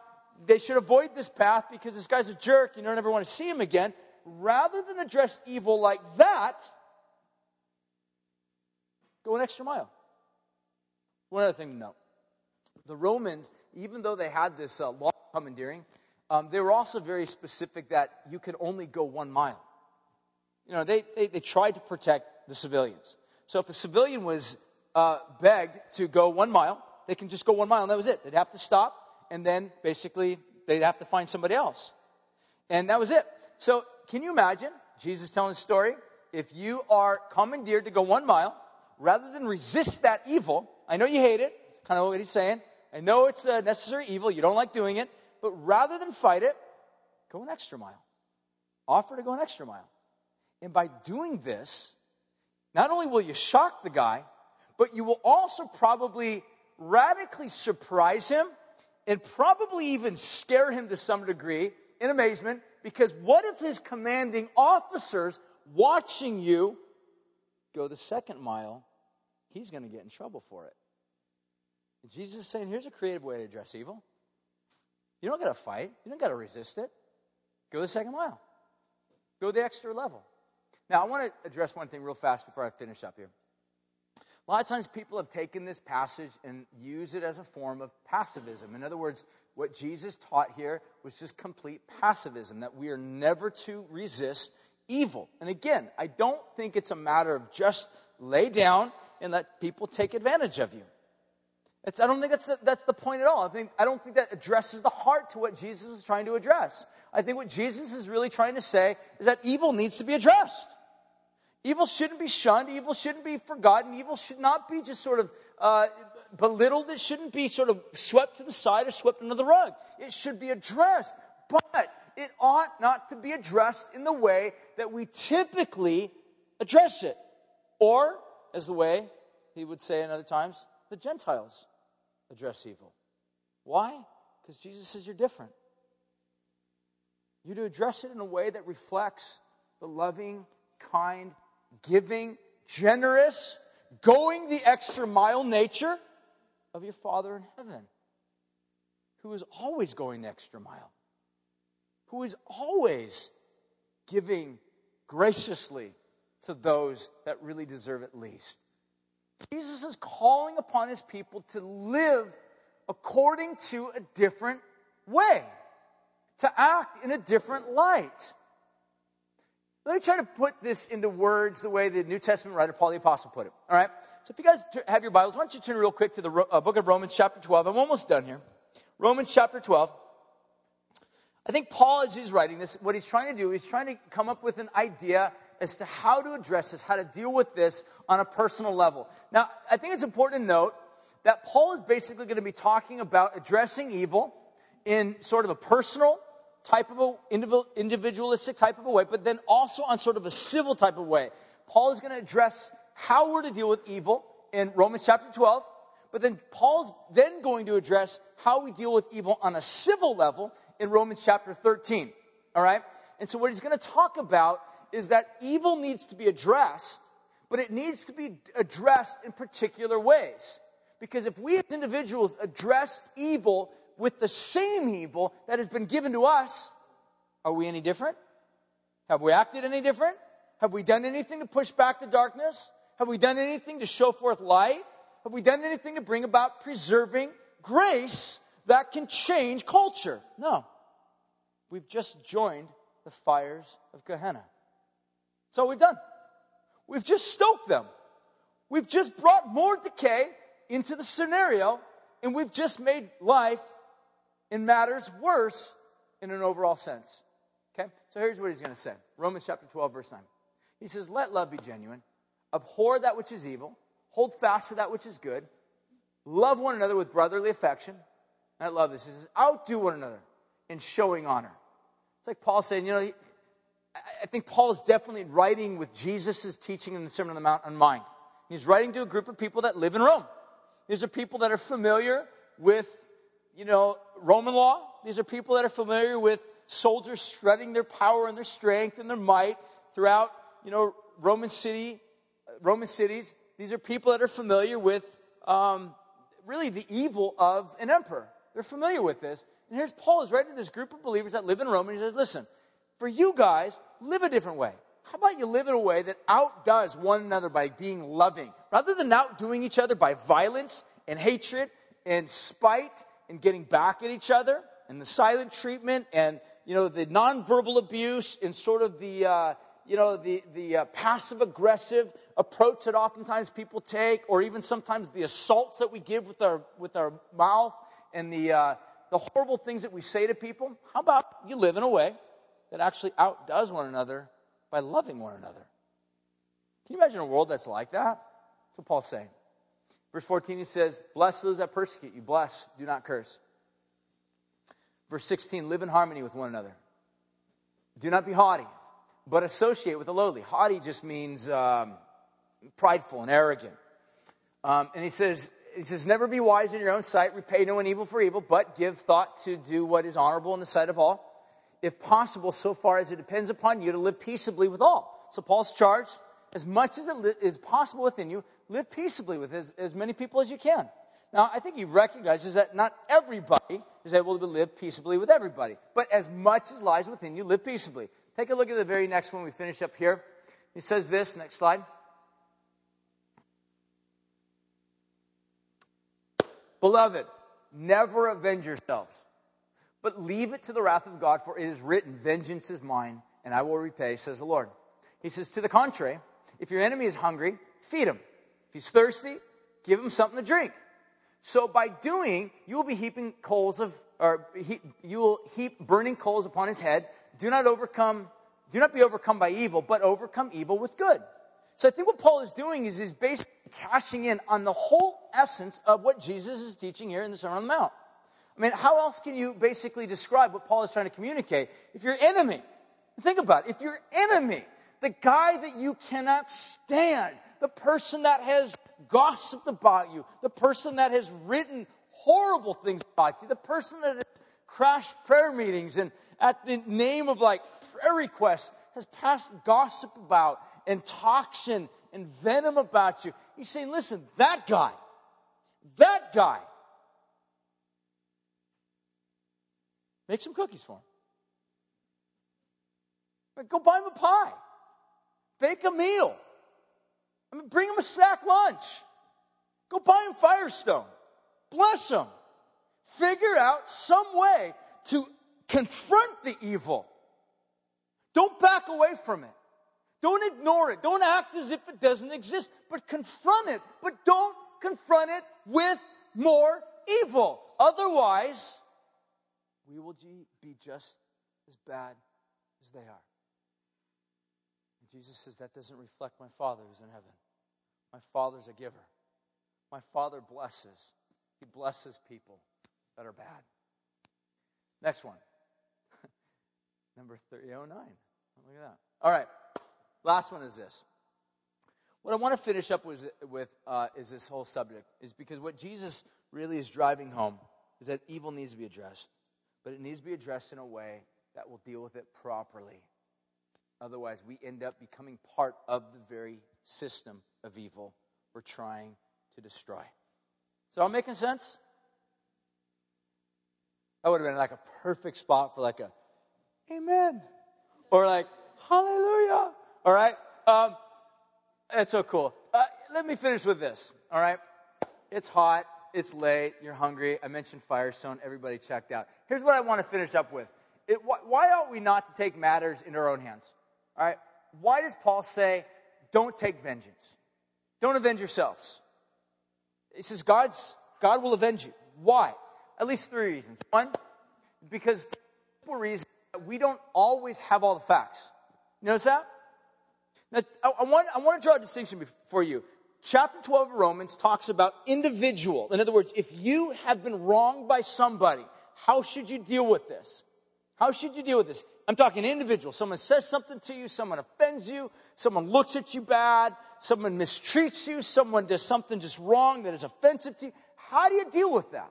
they should avoid this path because this guy's a jerk, you don't ever want to see him again, rather than address evil like that, go an extra mile. One other thing to note the Romans, even though they had this uh, law commandeering, um, they were also very specific that you could only go one mile. You know, they, they, they tried to protect the civilians. So if a civilian was uh, begged to go one mile, they can just go one mile, and that was it. They'd have to stop, and then basically they'd have to find somebody else. And that was it. So can you imagine Jesus telling a story? If you are commandeered to go one mile, rather than resist that evil, I know you hate it, it's kind of what he's saying. I know it's a necessary evil, you don't like doing it, but rather than fight it, go an extra mile. Offer to go an extra mile. And by doing this, not only will you shock the guy, but you will also probably radically surprise him and probably even scare him to some degree in amazement because what if his commanding officers watching you go the second mile, he's going to get in trouble for it. And Jesus is saying, here's a creative way to address evil. You don't got to fight, you don't got to resist it. Go the second mile, go the extra level. Now, I want to address one thing real fast before I finish up here. A lot of times people have taken this passage and use it as a form of passivism. In other words, what Jesus taught here was just complete passivism, that we are never to resist evil. And again, I don't think it's a matter of just lay down and let people take advantage of you. It's, I don't think that's the, that's the point at all. I, think, I don't think that addresses the heart to what Jesus is trying to address. I think what Jesus is really trying to say is that evil needs to be addressed. Evil shouldn't be shunned. Evil shouldn't be forgotten. Evil should not be just sort of uh, belittled. It shouldn't be sort of swept to the side or swept under the rug. It should be addressed. But it ought not to be addressed in the way that we typically address it. Or, as the way he would say in other times, the Gentiles address evil. Why? Because Jesus says you're different. You're to address it in a way that reflects the loving, kind, giving, generous, going the extra mile nature of your Father in heaven, who is always going the extra mile, who is always giving graciously to those that really deserve it least. Jesus is calling upon his people to live according to a different way, to act in a different light. Let me try to put this into words the way the New Testament writer Paul the Apostle put it. All right? So if you guys have your Bibles, why don't you turn real quick to the uh, book of Romans, chapter 12. I'm almost done here. Romans, chapter 12. I think Paul, as he's writing this, what he's trying to do, he's trying to come up with an idea as to how to address this, how to deal with this on a personal level. Now, I think it's important to note that Paul is basically going to be talking about addressing evil in sort of a personal type of a individualistic type of a way, but then also on sort of a civil type of way. Paul is going to address how we're to deal with evil in Romans chapter 12, but then Paul's then going to address how we deal with evil on a civil level in Romans chapter 13. All right? And so what he's going to talk about is that evil needs to be addressed, but it needs to be addressed in particular ways. Because if we as individuals address evil with the same evil that has been given to us, are we any different? Have we acted any different? Have we done anything to push back the darkness? Have we done anything to show forth light? Have we done anything to bring about preserving grace that can change culture? No. We've just joined the fires of Gehenna. So we've done. We've just stoked them. We've just brought more decay into the scenario, and we've just made life in matters worse in an overall sense. Okay? So here's what he's going to say Romans chapter 12, verse 9. He says, Let love be genuine, abhor that which is evil, hold fast to that which is good, love one another with brotherly affection. I love this. He says, Outdo one another in showing honor. It's like Paul saying, you know, I think Paul is definitely writing with Jesus' teaching in the Sermon on the Mount on mind. He's writing to a group of people that live in Rome. These are people that are familiar with, you know, Roman law. These are people that are familiar with soldiers strutting their power and their strength and their might throughout, you know, Roman city, Roman cities. These are people that are familiar with um, really the evil of an emperor. They're familiar with this. And here's Paul is writing to this group of believers that live in Rome, and he says, Listen, for you guys, live a different way. How about you live in a way that outdoes one another by being loving? Rather than outdoing each other by violence and hatred and spite and getting back at each other and the silent treatment and, you know, the nonverbal abuse and sort of the, uh, you know, the, the uh, passive aggressive approach that oftentimes people take, or even sometimes the assaults that we give with our, with our mouth and the, uh, the horrible things that we say to people, how about you live in a way that actually outdoes one another by loving one another? Can you imagine a world that's like that? That's what Paul's saying. Verse 14, he says, Bless those that persecute you. Bless, do not curse. Verse 16, live in harmony with one another. Do not be haughty, but associate with the lowly. Haughty just means um, prideful and arrogant. Um, and he says, he says, Never be wise in your own sight, repay no one evil for evil, but give thought to do what is honorable in the sight of all. If possible, so far as it depends upon you, to live peaceably with all. So Paul's charge, as much as it is possible within you, live peaceably with as, as many people as you can. Now, I think he recognizes that not everybody is able to live peaceably with everybody, but as much as lies within you, live peaceably. Take a look at the very next one we finish up here. He says this, next slide. Beloved, never avenge yourselves, but leave it to the wrath of God, for it is written, Vengeance is mine, and I will repay, says the Lord. He says, To the contrary, if your enemy is hungry, feed him. If he's thirsty, give him something to drink. So by doing, you will be heaping coals of, or he, you will heap burning coals upon his head. Do not overcome, do not be overcome by evil, but overcome evil with good. So I think what Paul is doing is he's basically cashing in on the whole essence of what Jesus is teaching here in the Sermon on the Mount. I mean, how else can you basically describe what Paul is trying to communicate? If your enemy, think about it, if your enemy, the guy that you cannot stand, the person that has gossiped about you, the person that has written horrible things about you, the person that has crashed prayer meetings and at the name of like prayer requests has passed gossip about and toxin and venom about you. He's saying, listen, that guy, that guy, make some cookies for him. Go buy him a pie. Bake a meal. I mean, bring him a sack lunch. Go buy him Firestone. Bless him. Figure out some way to confront the evil. Don't back away from it. Don't ignore it. Don't act as if it doesn't exist, but confront it. But don't confront it with more evil. Otherwise, we will be just as bad as they are. And Jesus says that doesn't reflect my Father who's in heaven. My Father's a giver. My Father blesses. He blesses people that are bad. Next one. *laughs* Number 309. Look at that. All right. Last one is this. What I want to finish up with, with uh, is this whole subject, is because what Jesus really is driving home is that evil needs to be addressed, but it needs to be addressed in a way that will deal with it properly. Otherwise, we end up becoming part of the very system of evil we're trying to destroy. So, I'm making sense? That would have been like a perfect spot for like a amen or like hallelujah. All right? Um, that's so cool. Uh, let me finish with this. All right? It's hot. It's late. You're hungry. I mentioned Firestone. Everybody checked out. Here's what I want to finish up with. It, why ought we not to take matters into our own hands? All right? Why does Paul say, don't take vengeance? Don't avenge yourselves. He says, God's, God will avenge you. Why? At least three reasons. One, because for reason we don't always have all the facts. You notice that? Now, I, I, want, I want to draw a distinction for you. Chapter 12 of Romans talks about individual. In other words, if you have been wronged by somebody, how should you deal with this? How should you deal with this? I'm talking individual. Someone says something to you, someone offends you, someone looks at you bad, someone mistreats you, someone does something just wrong that is offensive to you. How do you deal with that?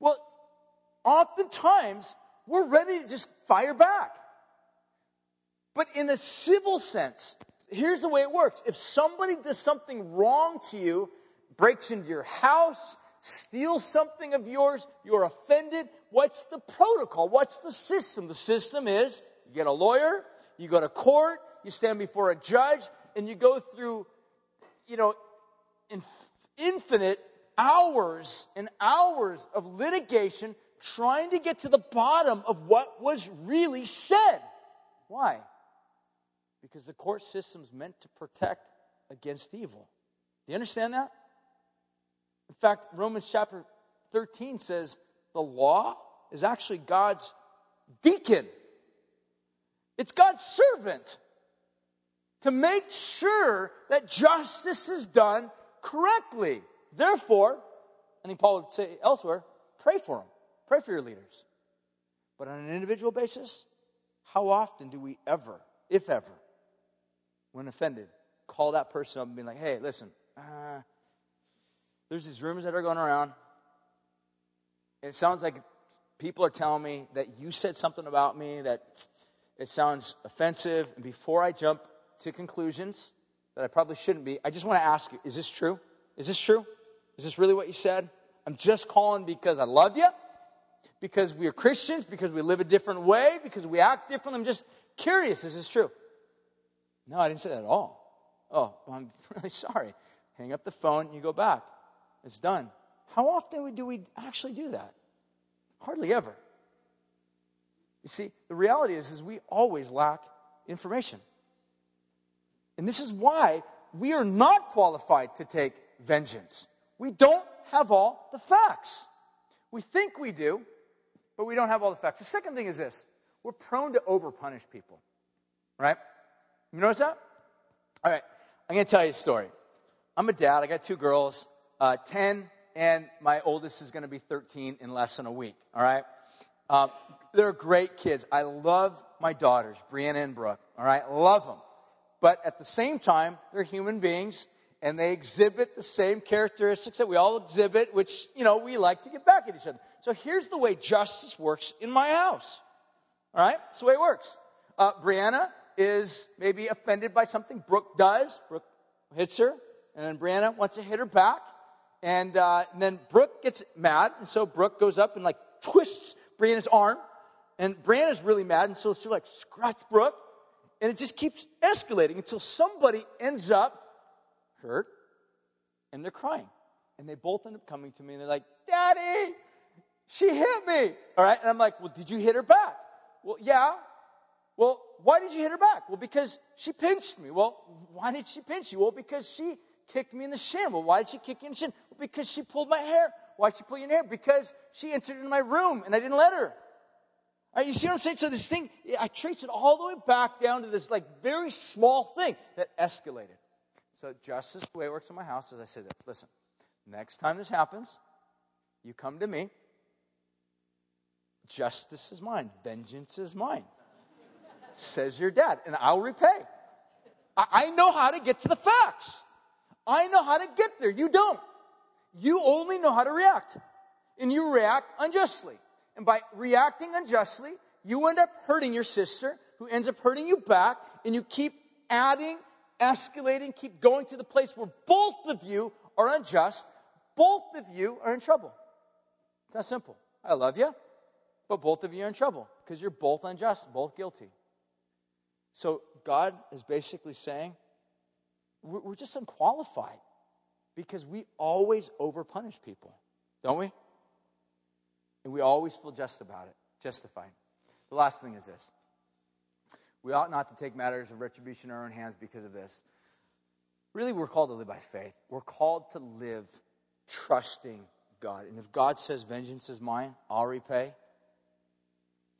Well, oftentimes we're ready to just fire back. But in a civil sense, here's the way it works. If somebody does something wrong to you, breaks into your house, steals something of yours, you're offended, what's the protocol? What's the system? The system is you get a lawyer, you go to court, you stand before a judge, and you go through, you know, infinite hours and hours of litigation trying to get to the bottom of what was really said. Why? Because the court system is meant to protect against evil. Do you understand that? In fact, Romans chapter 13 says the law is actually God's deacon, it's God's servant to make sure that justice is done correctly. Therefore, I think Paul would say elsewhere, pray for them, pray for your leaders. But on an individual basis, how often do we ever, if ever, when offended, call that person up and be like, hey, listen, uh, there's these rumors that are going around. It sounds like people are telling me that you said something about me that it sounds offensive. And before I jump to conclusions that I probably shouldn't be, I just want to ask you is this true? Is this true? Is this really what you said? I'm just calling because I love you, because we are Christians, because we live a different way, because we act differently. I'm just curious. Is this true? No, I didn't say that at all. Oh, well, *laughs* I'm really sorry. Hang up the phone, and you go back. It's done. How often do we actually do that? Hardly ever. You see, the reality is, is we always lack information. And this is why we are not qualified to take vengeance. We don't have all the facts. We think we do, but we don't have all the facts. The second thing is this we're prone to overpunish people, right? You notice that? All right, I'm going to tell you a story. I'm a dad, I got two girls, uh, 10, and my oldest is going to be 13 in less than a week, all right? Uh, they're great kids. I love my daughters, Brianna and Brooke, all right? Love them. But at the same time, they're human beings and they exhibit the same characteristics that we all exhibit, which, you know, we like to get back at each other. So here's the way justice works in my house. All right? That's the way it works. Uh, Brianna is maybe offended by something Brooke does. Brooke hits her, and then Brianna wants to hit her back. And, uh, and then Brooke gets mad, and so Brooke goes up and like twists Brianna's arm. And Brianna's really mad, and so she like scratch Brooke. And it just keeps escalating until somebody ends up hurt and they're crying. And they both end up coming to me and they're like, Daddy, she hit me. All right. And I'm like, Well, did you hit her back? Well, yeah. Well, why did you hit her back? Well, because she pinched me. Well, why did she pinch you? Well, because she kicked me in the shin. Well, why did she kick you in the shin? Well, because she pulled my hair. Why did she pull your hair? Because she entered into my room and I didn't let her. Right, you see what I'm saying? So this thing, I trace it all the way back down to this like very small thing that escalated. So justice, the way it works in my house is I say this, listen, next time this happens, you come to me, Justice is mine, vengeance is mine, says your dad, and I'll repay. I, I know how to get to the facts. I know how to get there. You don't. You only know how to react. And you react unjustly. And by reacting unjustly, you end up hurting your sister, who ends up hurting you back, and you keep adding, escalating, keep going to the place where both of you are unjust, both of you are in trouble. It's that simple. I love you, but both of you are in trouble because you're both unjust, both guilty. So God is basically saying, we're just unqualified because we always overpunish people, don't we? And we always feel just about it, justified. The last thing is this we ought not to take matters of retribution in our own hands because of this. Really, we're called to live by faith. We're called to live trusting God. And if God says, Vengeance is mine, I'll repay.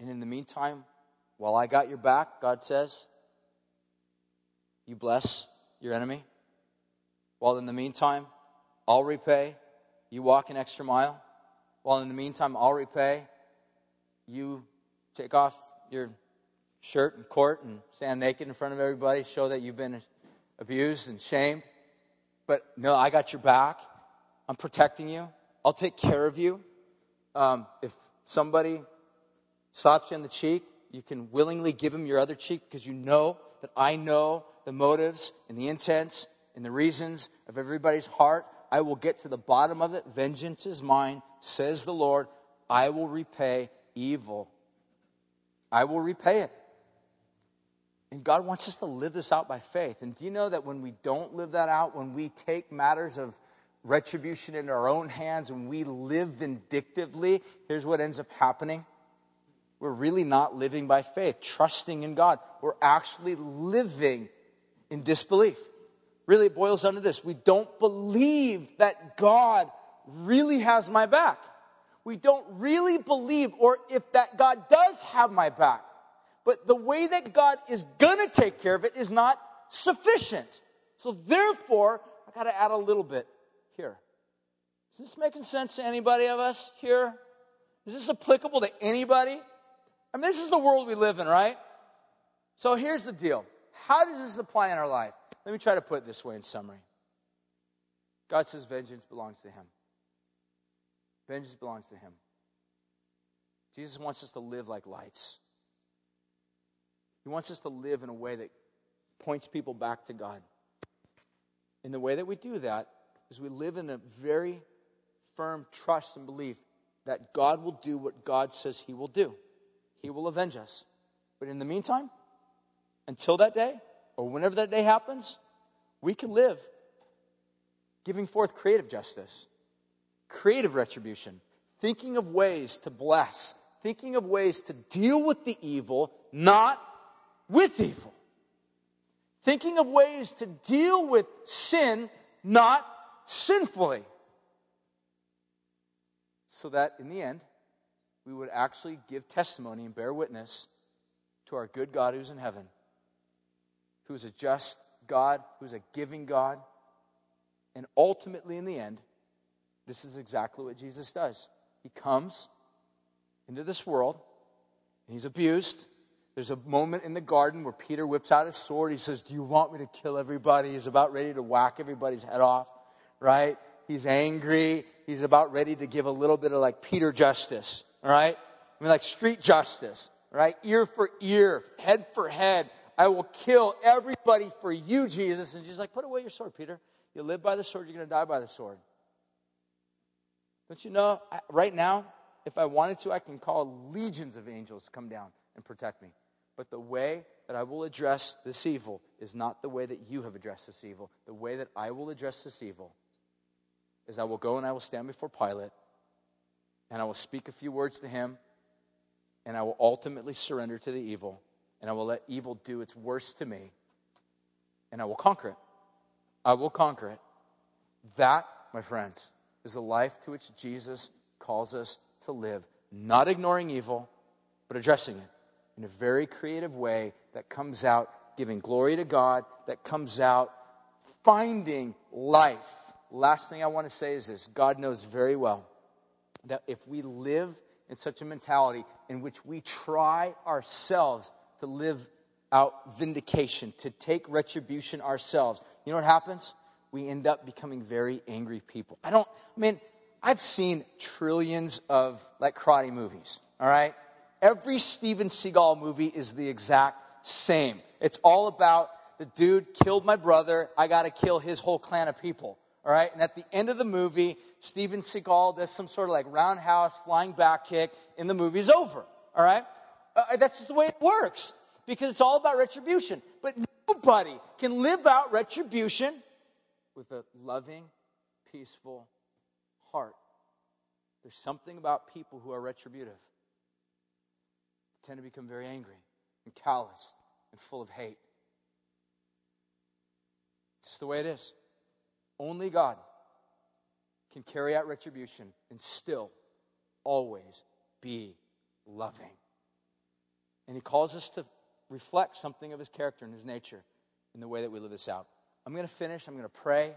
And in the meantime, while I got your back, God says, You bless your enemy. While in the meantime, I'll repay. You walk an extra mile. While in the meantime, I'll repay. You take off your shirt and court and stand naked in front of everybody, show that you've been abused and shamed. But no, I got your back. I'm protecting you. I'll take care of you. Um, if somebody slaps you on the cheek, you can willingly give him your other cheek because you know that I know the motives and the intents and the reasons of everybody's heart. I will get to the bottom of it. Vengeance is mine, says the Lord. I will repay evil. I will repay it. And God wants us to live this out by faith. And do you know that when we don't live that out, when we take matters of retribution into our own hands and we live vindictively, here's what ends up happening. We're really not living by faith, trusting in God. We're actually living in disbelief. Really, it boils down to this we don't believe that God really has my back. We don't really believe, or if that God does have my back, but the way that God is to take care of it is not sufficient. So therefore, I got to add a little bit here. Is this making sense to anybody of us here? Is this applicable to anybody? I mean, this is the world we live in, right? So here's the deal. How does this apply in our life? Let me try to put it this way in summary. God says vengeance belongs to him. Vengeance belongs to him. Jesus wants us to live like lights. He wants us to live in a way that points people back to God. And the way that we do that is we live in a very firm trust and belief that God will do what God says He will do. He will avenge us. But in the meantime, until that day, or whenever that day happens, we can live giving forth creative justice, creative retribution, thinking of ways to bless, thinking of ways to deal with the evil, not with evil. Thinking of ways to deal with sin, not sinfully. So that in the end, we would actually give testimony and bear witness to our good God who's in heaven, who's a just God, who's a giving God. And ultimately, in the end, this is exactly what Jesus does. He comes into this world, and he's abused, there's a moment in the garden where Peter whips out his sword. He says, Do you want me to kill everybody? He's about ready to whack everybody's head off, right? He's angry. He's about ready to give a little bit of like Peter justice, all right? I mean, like street justice, right? Ear for ear, head for head. I will kill everybody for you, Jesus. And Jesus like, Put away your sword, Peter. You live by the sword, you're going to die by the sword. Don't you know, right now, if I wanted to, I can call legions of angels to come down and protect me. But the way that I will address this evil is not the way that you have addressed this evil. The way that I will address this evil is I will go and I will stand before Pilate and I will speak a few words to him and I will ultimately surrender to the evil and I will let evil do its worst to me and I will conquer it. I will conquer it. That, my friends, is the life to which Jesus calls us to live, not ignoring evil, but addressing it in a very creative way that comes out giving glory to God, that comes out finding life. Last thing I want to say is this God knows very well that if we live in such a mentality in which we try ourselves to live out vindication, to take retribution ourselves, you know what happens? We end up becoming very angry people. I don't, I mean, I've seen trillions of like karate movies, all right? Every Steven Seagal movie is the exact same. It's all about the dude killed my brother, I got to kill his whole clan of people. All right, and at the end of the movie, Steven Seagal does some sort of like roundhouse flying back kick, and the movie's over. All right, uh, that's just the way it works because it's all about retribution. But nobody can live out retribution with a loving, peaceful heart. There's something about people who are retributive They tend to become very angry and calloused and full of hate. It's just the way it is. Only God can carry out retribution and still always be loving. And He calls us to reflect something of His character and His nature in the way that we live this out. I'm going to finish. I'm going to pray.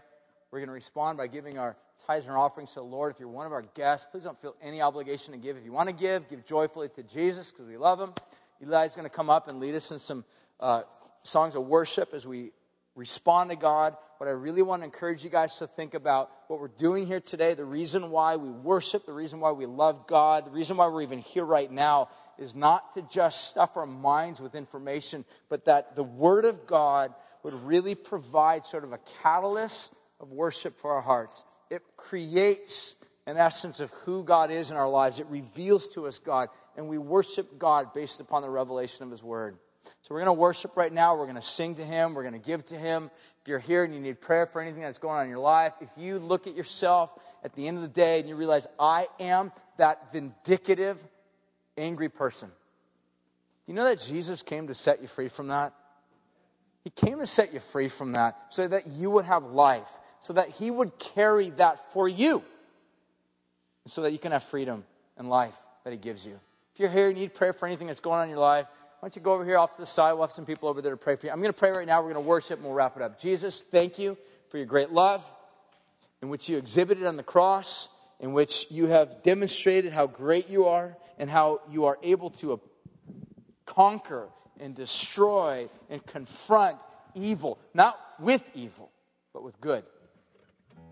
We're going to respond by giving our tithes and our offerings to the Lord. If you're one of our guests, please don't feel any obligation to give. If you want to give, give joyfully to Jesus because we love Him. Eli's going to come up and lead us in some uh, songs of worship as we respond to God. What I really want to encourage you guys to think about what we're doing here today, the reason why we worship, the reason why we love God, the reason why we're even here right now is not to just stuff our minds with information, but that the Word of God would really provide sort of a catalyst of worship for our hearts. It creates an essence of who God is in our lives. It reveals to us God, and we worship God based upon the revelation of His Word. So we're going to worship right now. We're going to sing to Him. We're going to give to Him. You're here and you need prayer for anything that's going on in your life, if you look at yourself at the end of the day and you realize, I am that vindicative, angry person. Do you know that Jesus came to set you free from that? He came to set you free from that so that you would have life, so that He would carry that for you, so that you can have freedom and life that He gives you. If you're here and you need prayer for anything that's going on in your life, why don't you go over here off to the side? We'll have some people over there to pray for you. I'm going to pray right now. We're going to worship and we'll wrap it up. Jesus, thank you for your great love in which you exhibited on the cross, in which you have demonstrated how great you are and how you are able to uh, conquer and destroy and confront evil, not with evil, but with good.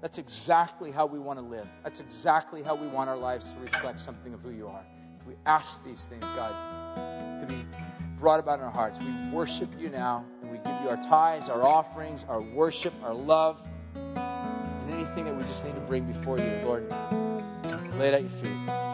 That's exactly how we want to live. That's exactly how we want our lives to reflect something of who you are. We ask these things, God, to be brought about in our hearts. We worship you now, and we give you our tithes, our offerings, our worship, our love, and anything that we just need to bring before you, Lord. Lay it at your feet.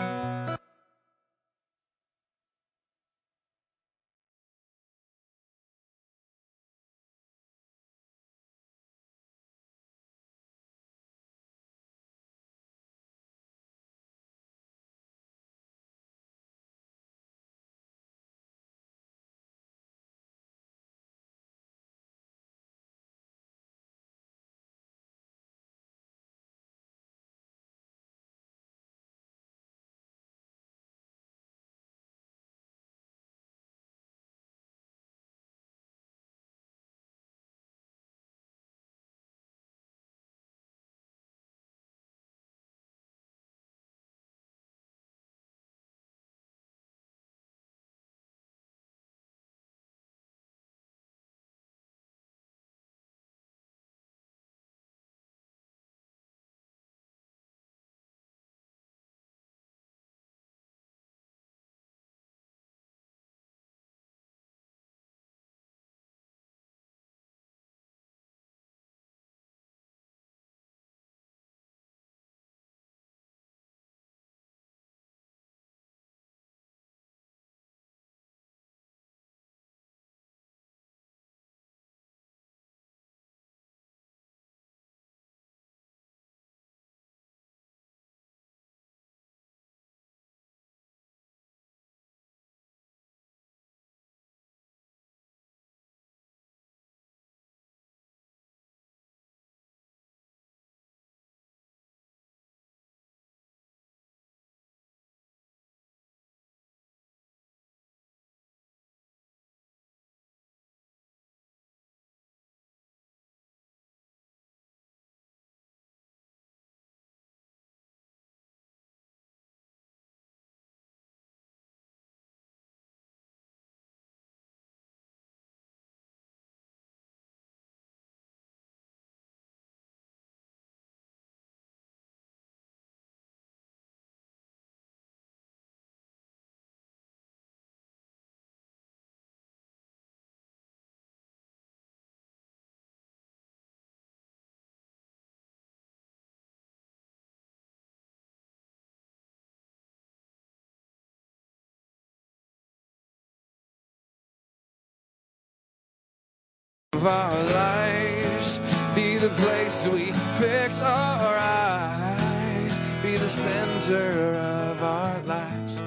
Of our lives. Be the place we fix our eyes. Be the center of our lives.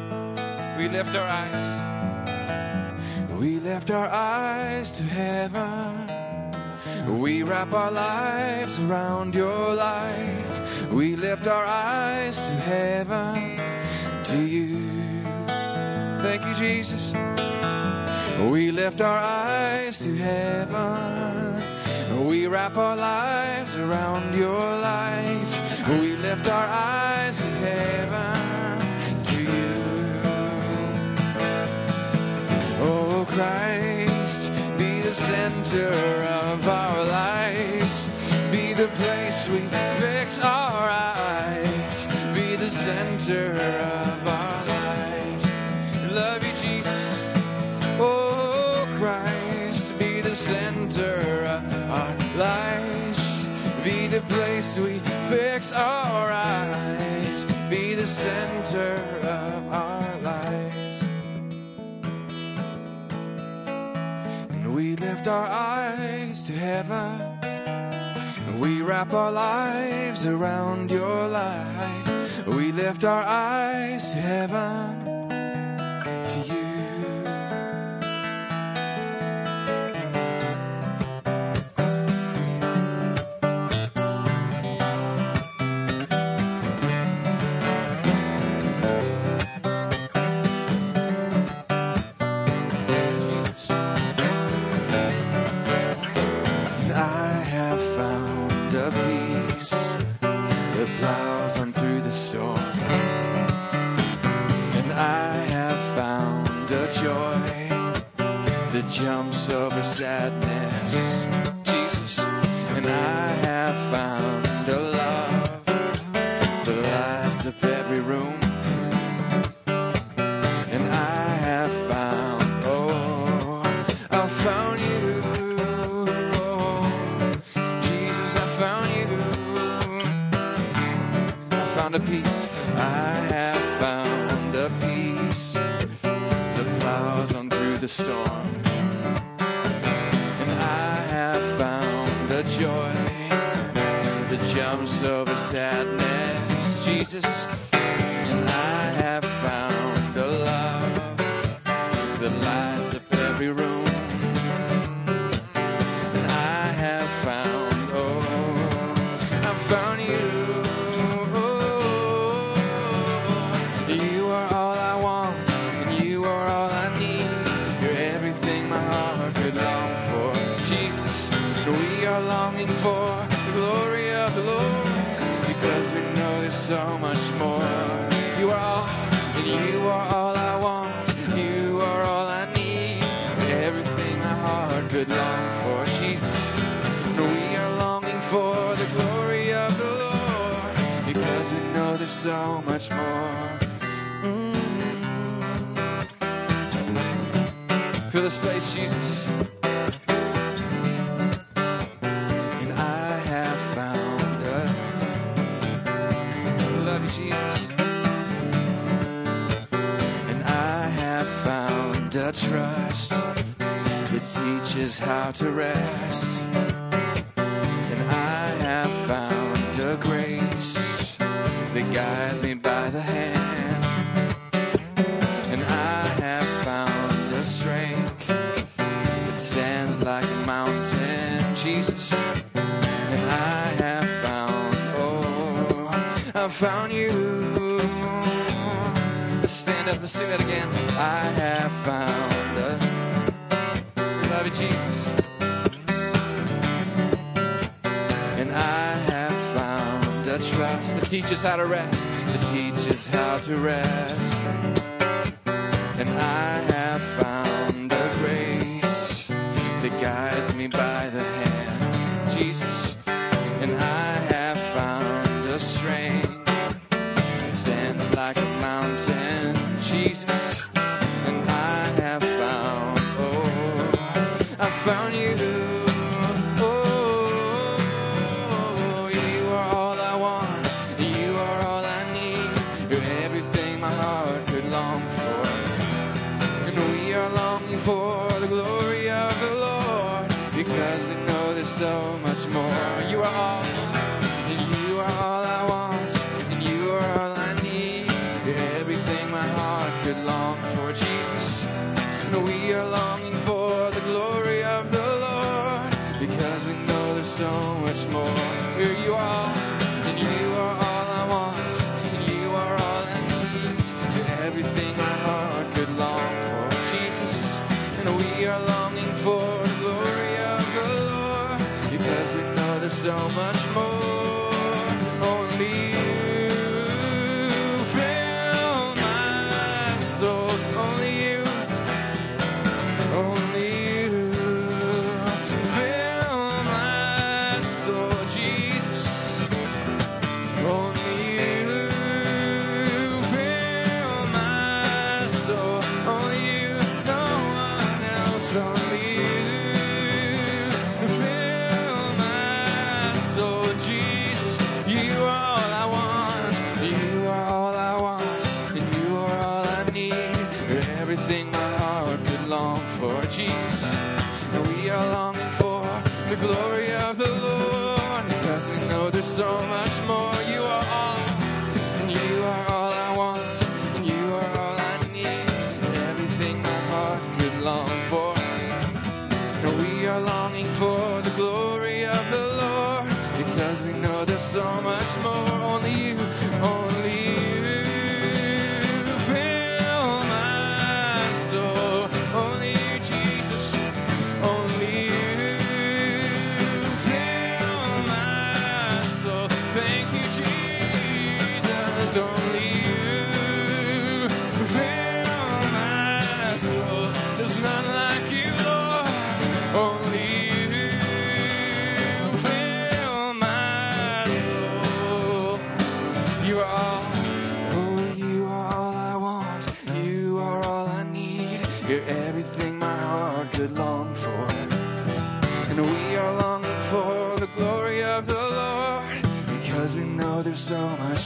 We lift our eyes. We lift our eyes to heaven. We wrap our lives around your life. We lift our eyes to heaven, to you. Thank you, Jesus. We lift our eyes to heaven. We wrap our lives around your life. We lift our eyes to heaven, to you. Oh, Christ, be the center of our lives. Be the place we fix our eyes. Be the center of our lives. Love you, Jesus. Of. Be the place we fix our eyes. Be the center of our lives. And we lift our eyes to heaven. And we wrap our lives around your life. We lift our eyes to heaven, that jumps of over sadness. Jesus. And I have found sadness. Jesus, Jesus. And I have found a love you, Jesus. And I have found a trust that teaches how to rest. Found you. Stand up, let's sing that again. I have found a love you, Jesus. And I have found a trust that teaches how to rest, that teaches how to rest. And I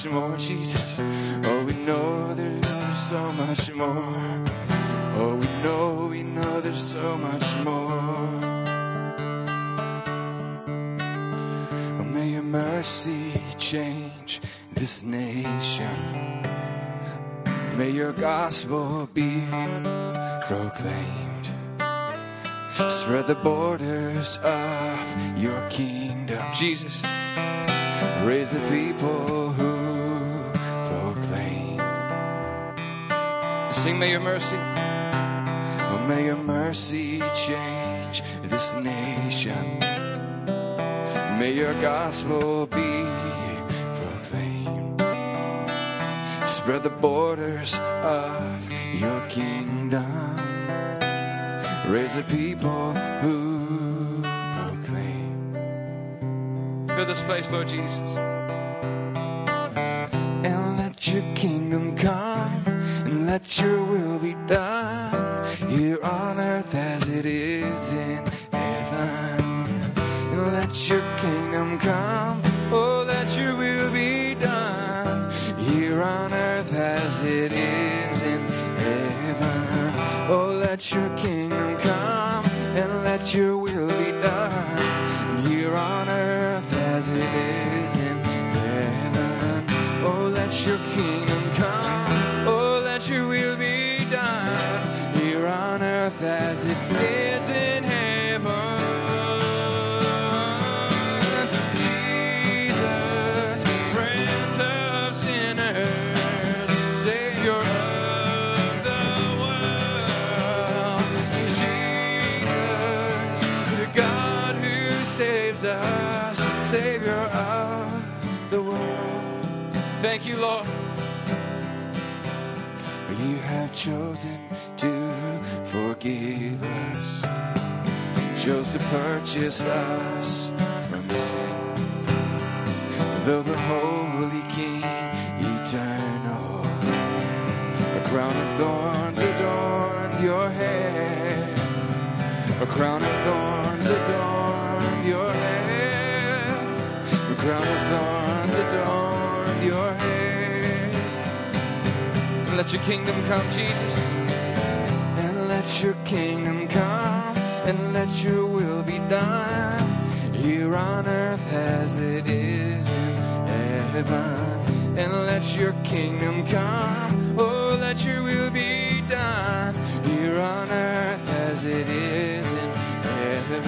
much more, Jesus. Oh, we know there's so much more. Oh, we know, we know there's so much more. Oh, may your mercy change this nation. May your gospel be proclaimed. Spread the borders of your kingdom, Jesus. Raise the people who Sing, may your mercy. Oh, may your mercy change this nation. May your gospel be proclaimed. Spread the borders of your kingdom. Raise the people who proclaim. Fill this place, Lord Jesus. And let your kingdom your will be done here on earth as it is in heaven. And let your kingdom come, oh, that your will be done here on earth as it is in heaven. Oh, let your kingdom come and let your will chosen to forgive us, chose to purchase us from sin. Though the holy King eternal, a crown of thorns adorned your head, a crown of thorns adorned your head, a crown of thorns adorned. let your kingdom come, Jesus. And let your kingdom come, and let your will be done here on earth as it is in heaven. And let your kingdom come, oh, let your will be done here on earth as it is in heaven.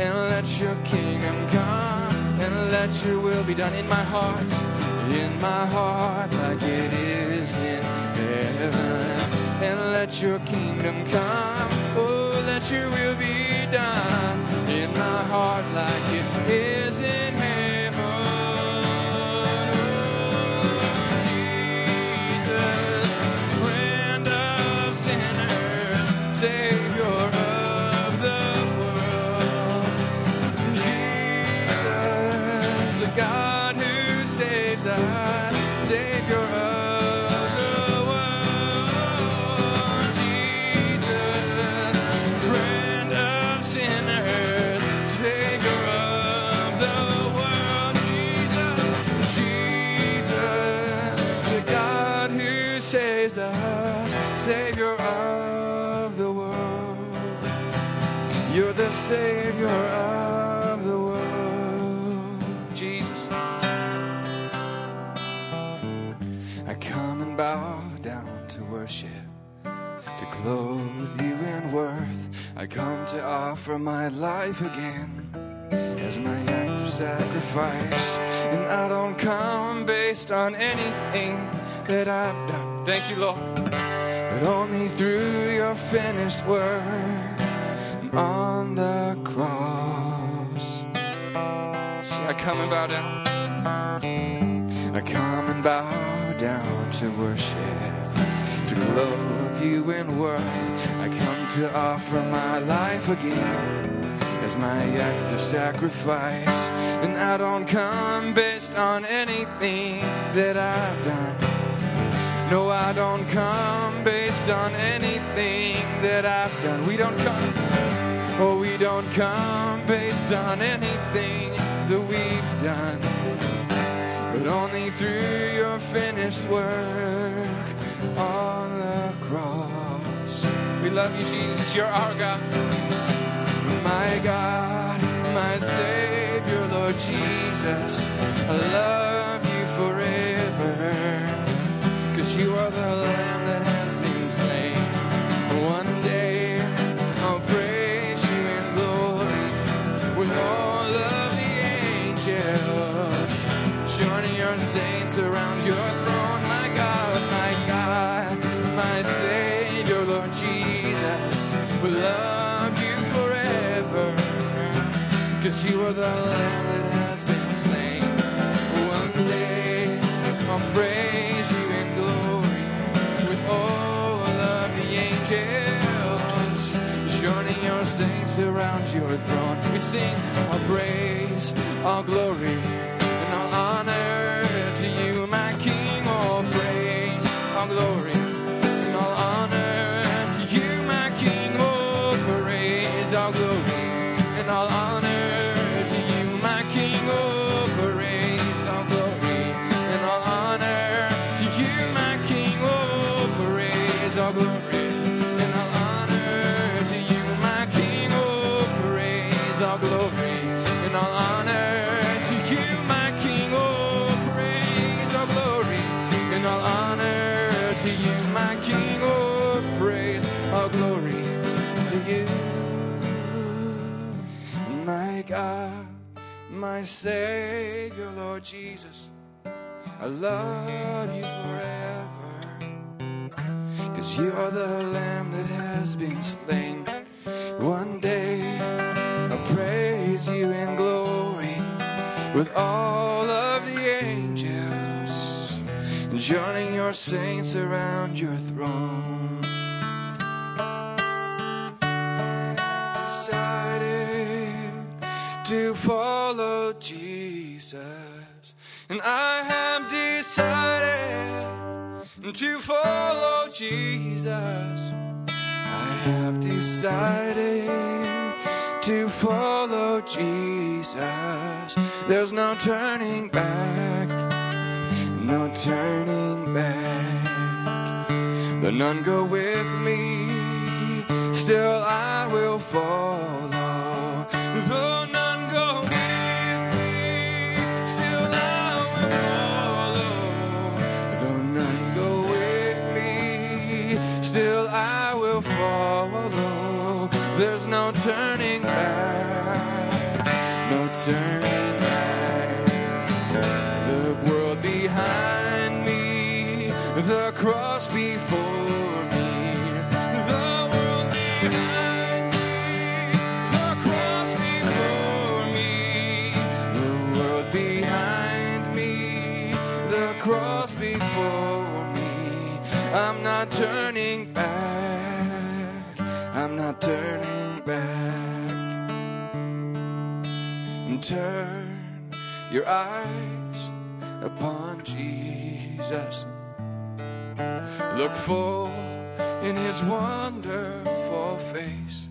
And let your kingdom come, and let your will be done in my heart in my heart, like it is in heaven. And let your kingdom come, oh, let your will be Savior of the world, Jesus. I come and bow down to worship, to clothe you in worth. I come to offer my life again as my act of sacrifice. And I don't come based on anything that I've done. Thank you, Lord. But only through your finished work on the cross. See, I come and bow down. I come and bow down to worship, to clothe you in worth. I come to offer my life again as my act of sacrifice. And I don't come based on anything that I've done. No, I don't come based on anything that I've done. We don't come, oh, we don't come based on anything that we've done, but only through your finished work on the cross. We love you, Jesus. You're our God. My God, my Savior, Lord Jesus. I love you forever. Cause you are the lamb that has been slain. Around your throne, my God, my God, my Savior, Lord Jesus. We love you forever. Cause you are the lamb that has been slain. One day I'll praise you in glory with all of the angels. Joining your saints around your throne. We sing all praise, all glory, Savior, Lord Jesus. I love you forever. Cause you are the lamb that has been slain. One day I'll praise you in glory with all of the angels, joining your saints around your throne. Decided to follow Jesus, and I have decided to follow Jesus. I have decided to follow Jesus. There's no turning back, no turning back. But none go with me, still I will follow. Cross before me. The world behind me, the cross before me. The world behind me, the cross before me. I'm not turning back. I'm not turning back. And turn your eyes upon Jesus. Look full in his wonderful face.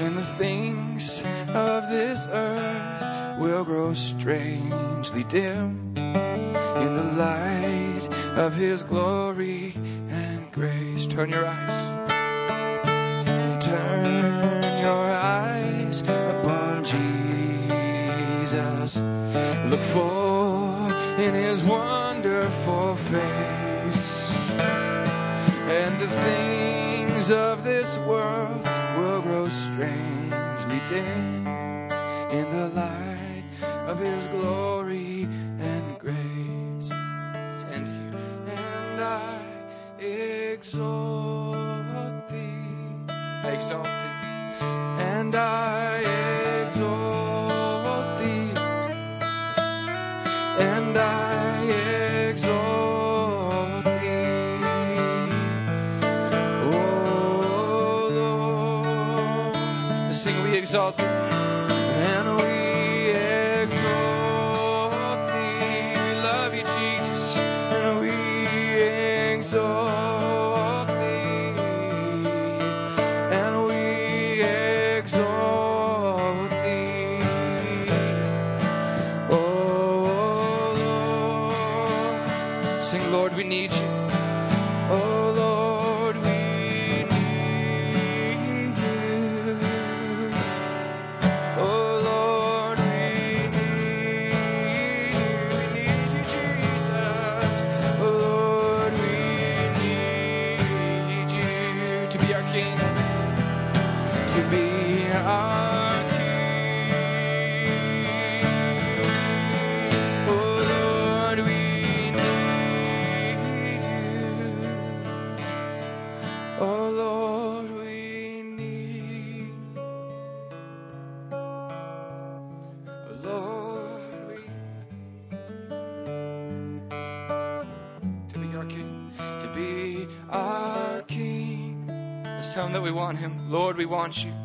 And the things of this earth will grow strangely dim in the light of his glory and grace. Turn your eyes. Turn your eyes upon Jesus. Look full in his wonderful face. And the things of this world will grow strangely dim in the light of his glory and grace. End here. And I exalt thee. I exalt thee. Lord, we want you.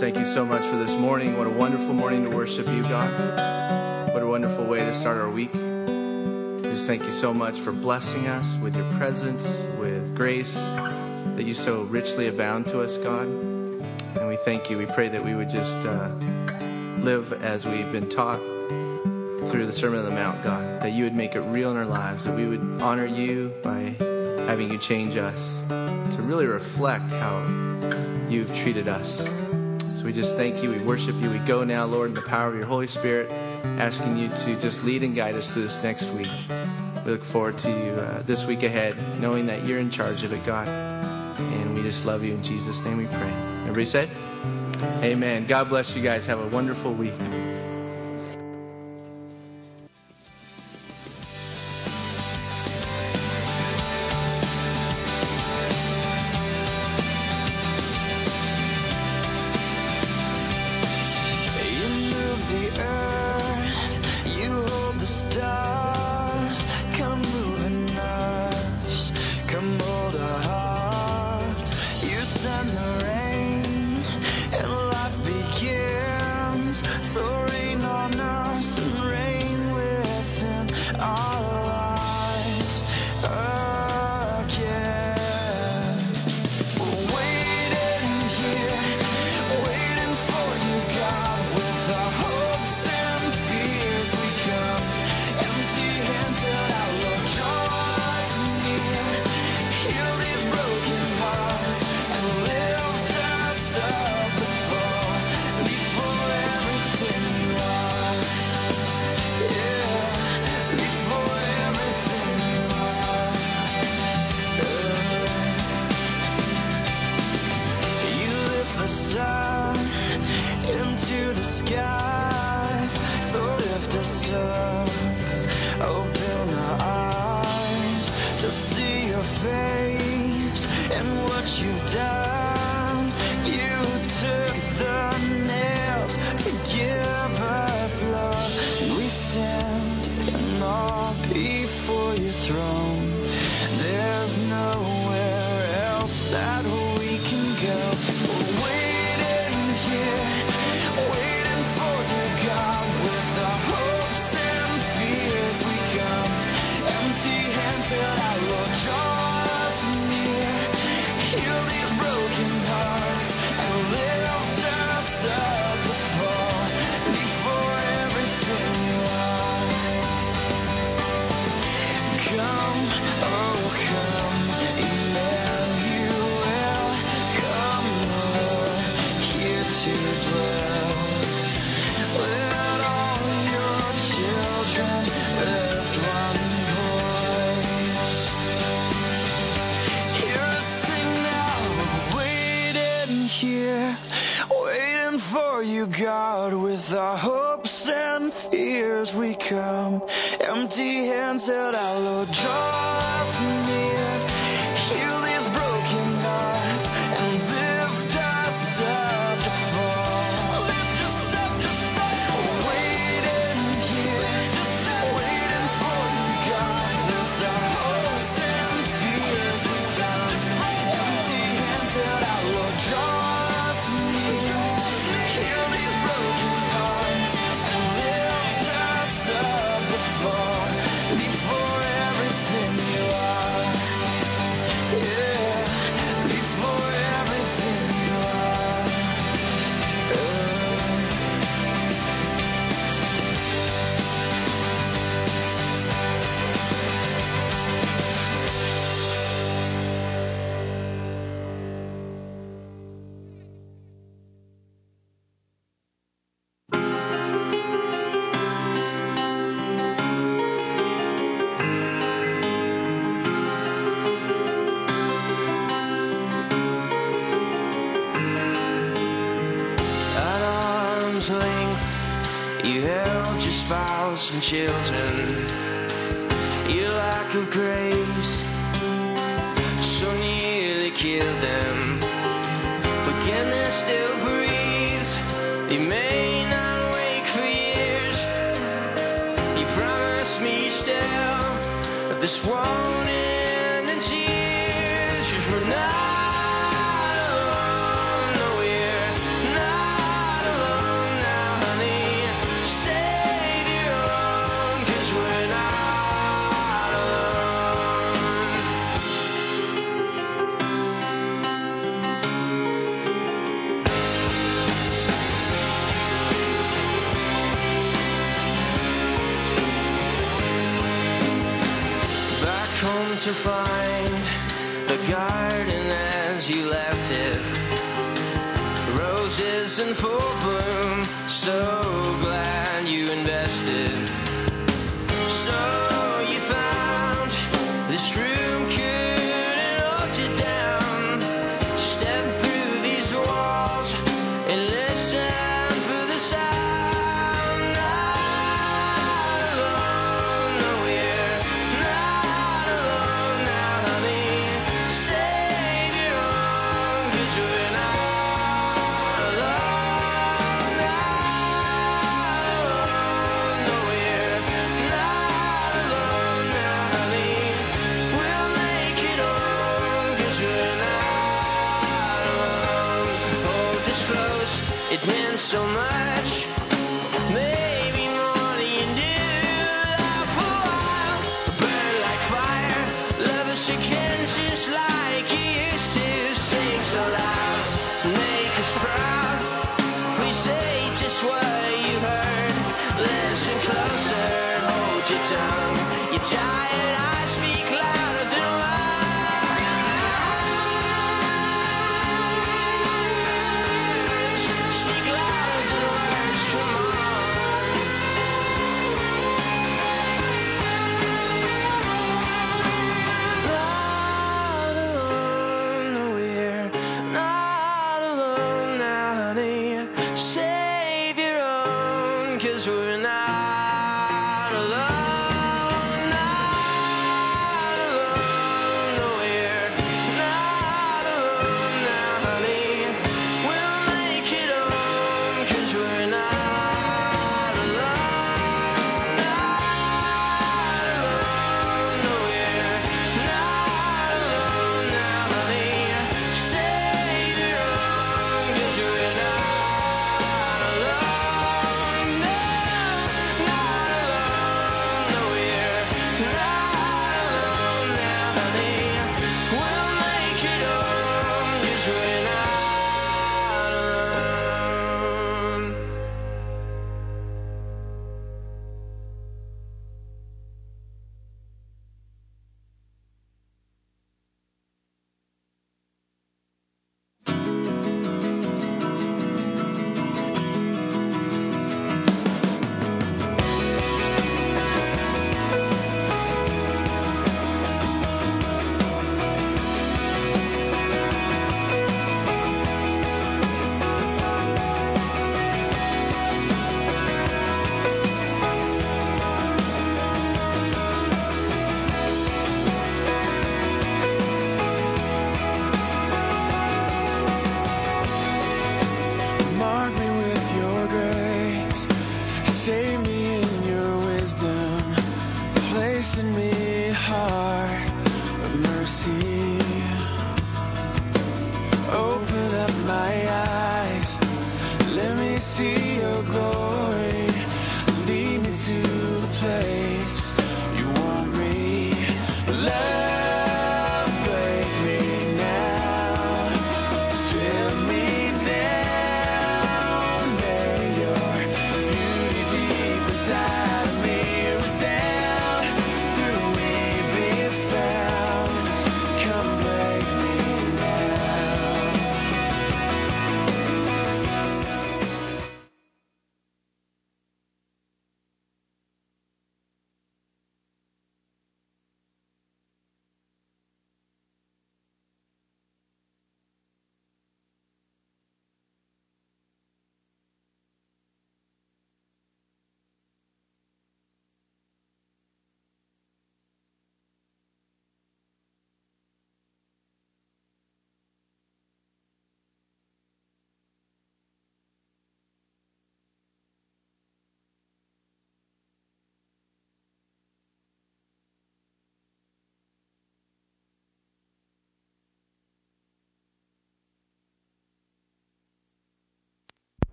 Thank you so much for this morning. What a wonderful morning to worship you, God. What a wonderful way to start our week. Just thank you so much for blessing us with your presence, with grace that you so richly abound to us, God. And we thank you. We pray that we would just uh, live as we've been taught through the Sermon on the Mount, God. That you would make it real in our lives, that we would honor you by having you change us to really reflect how you've treated us. So we just thank you. We worship you. We go now, Lord, in the power of your Holy Spirit, asking you to just lead and guide us through this next week. We look forward to you uh, this week ahead, knowing that you're in charge of it, God. And we just love you. In Jesus' name we pray. Everybody said, Amen. God bless you guys. Have a wonderful week. So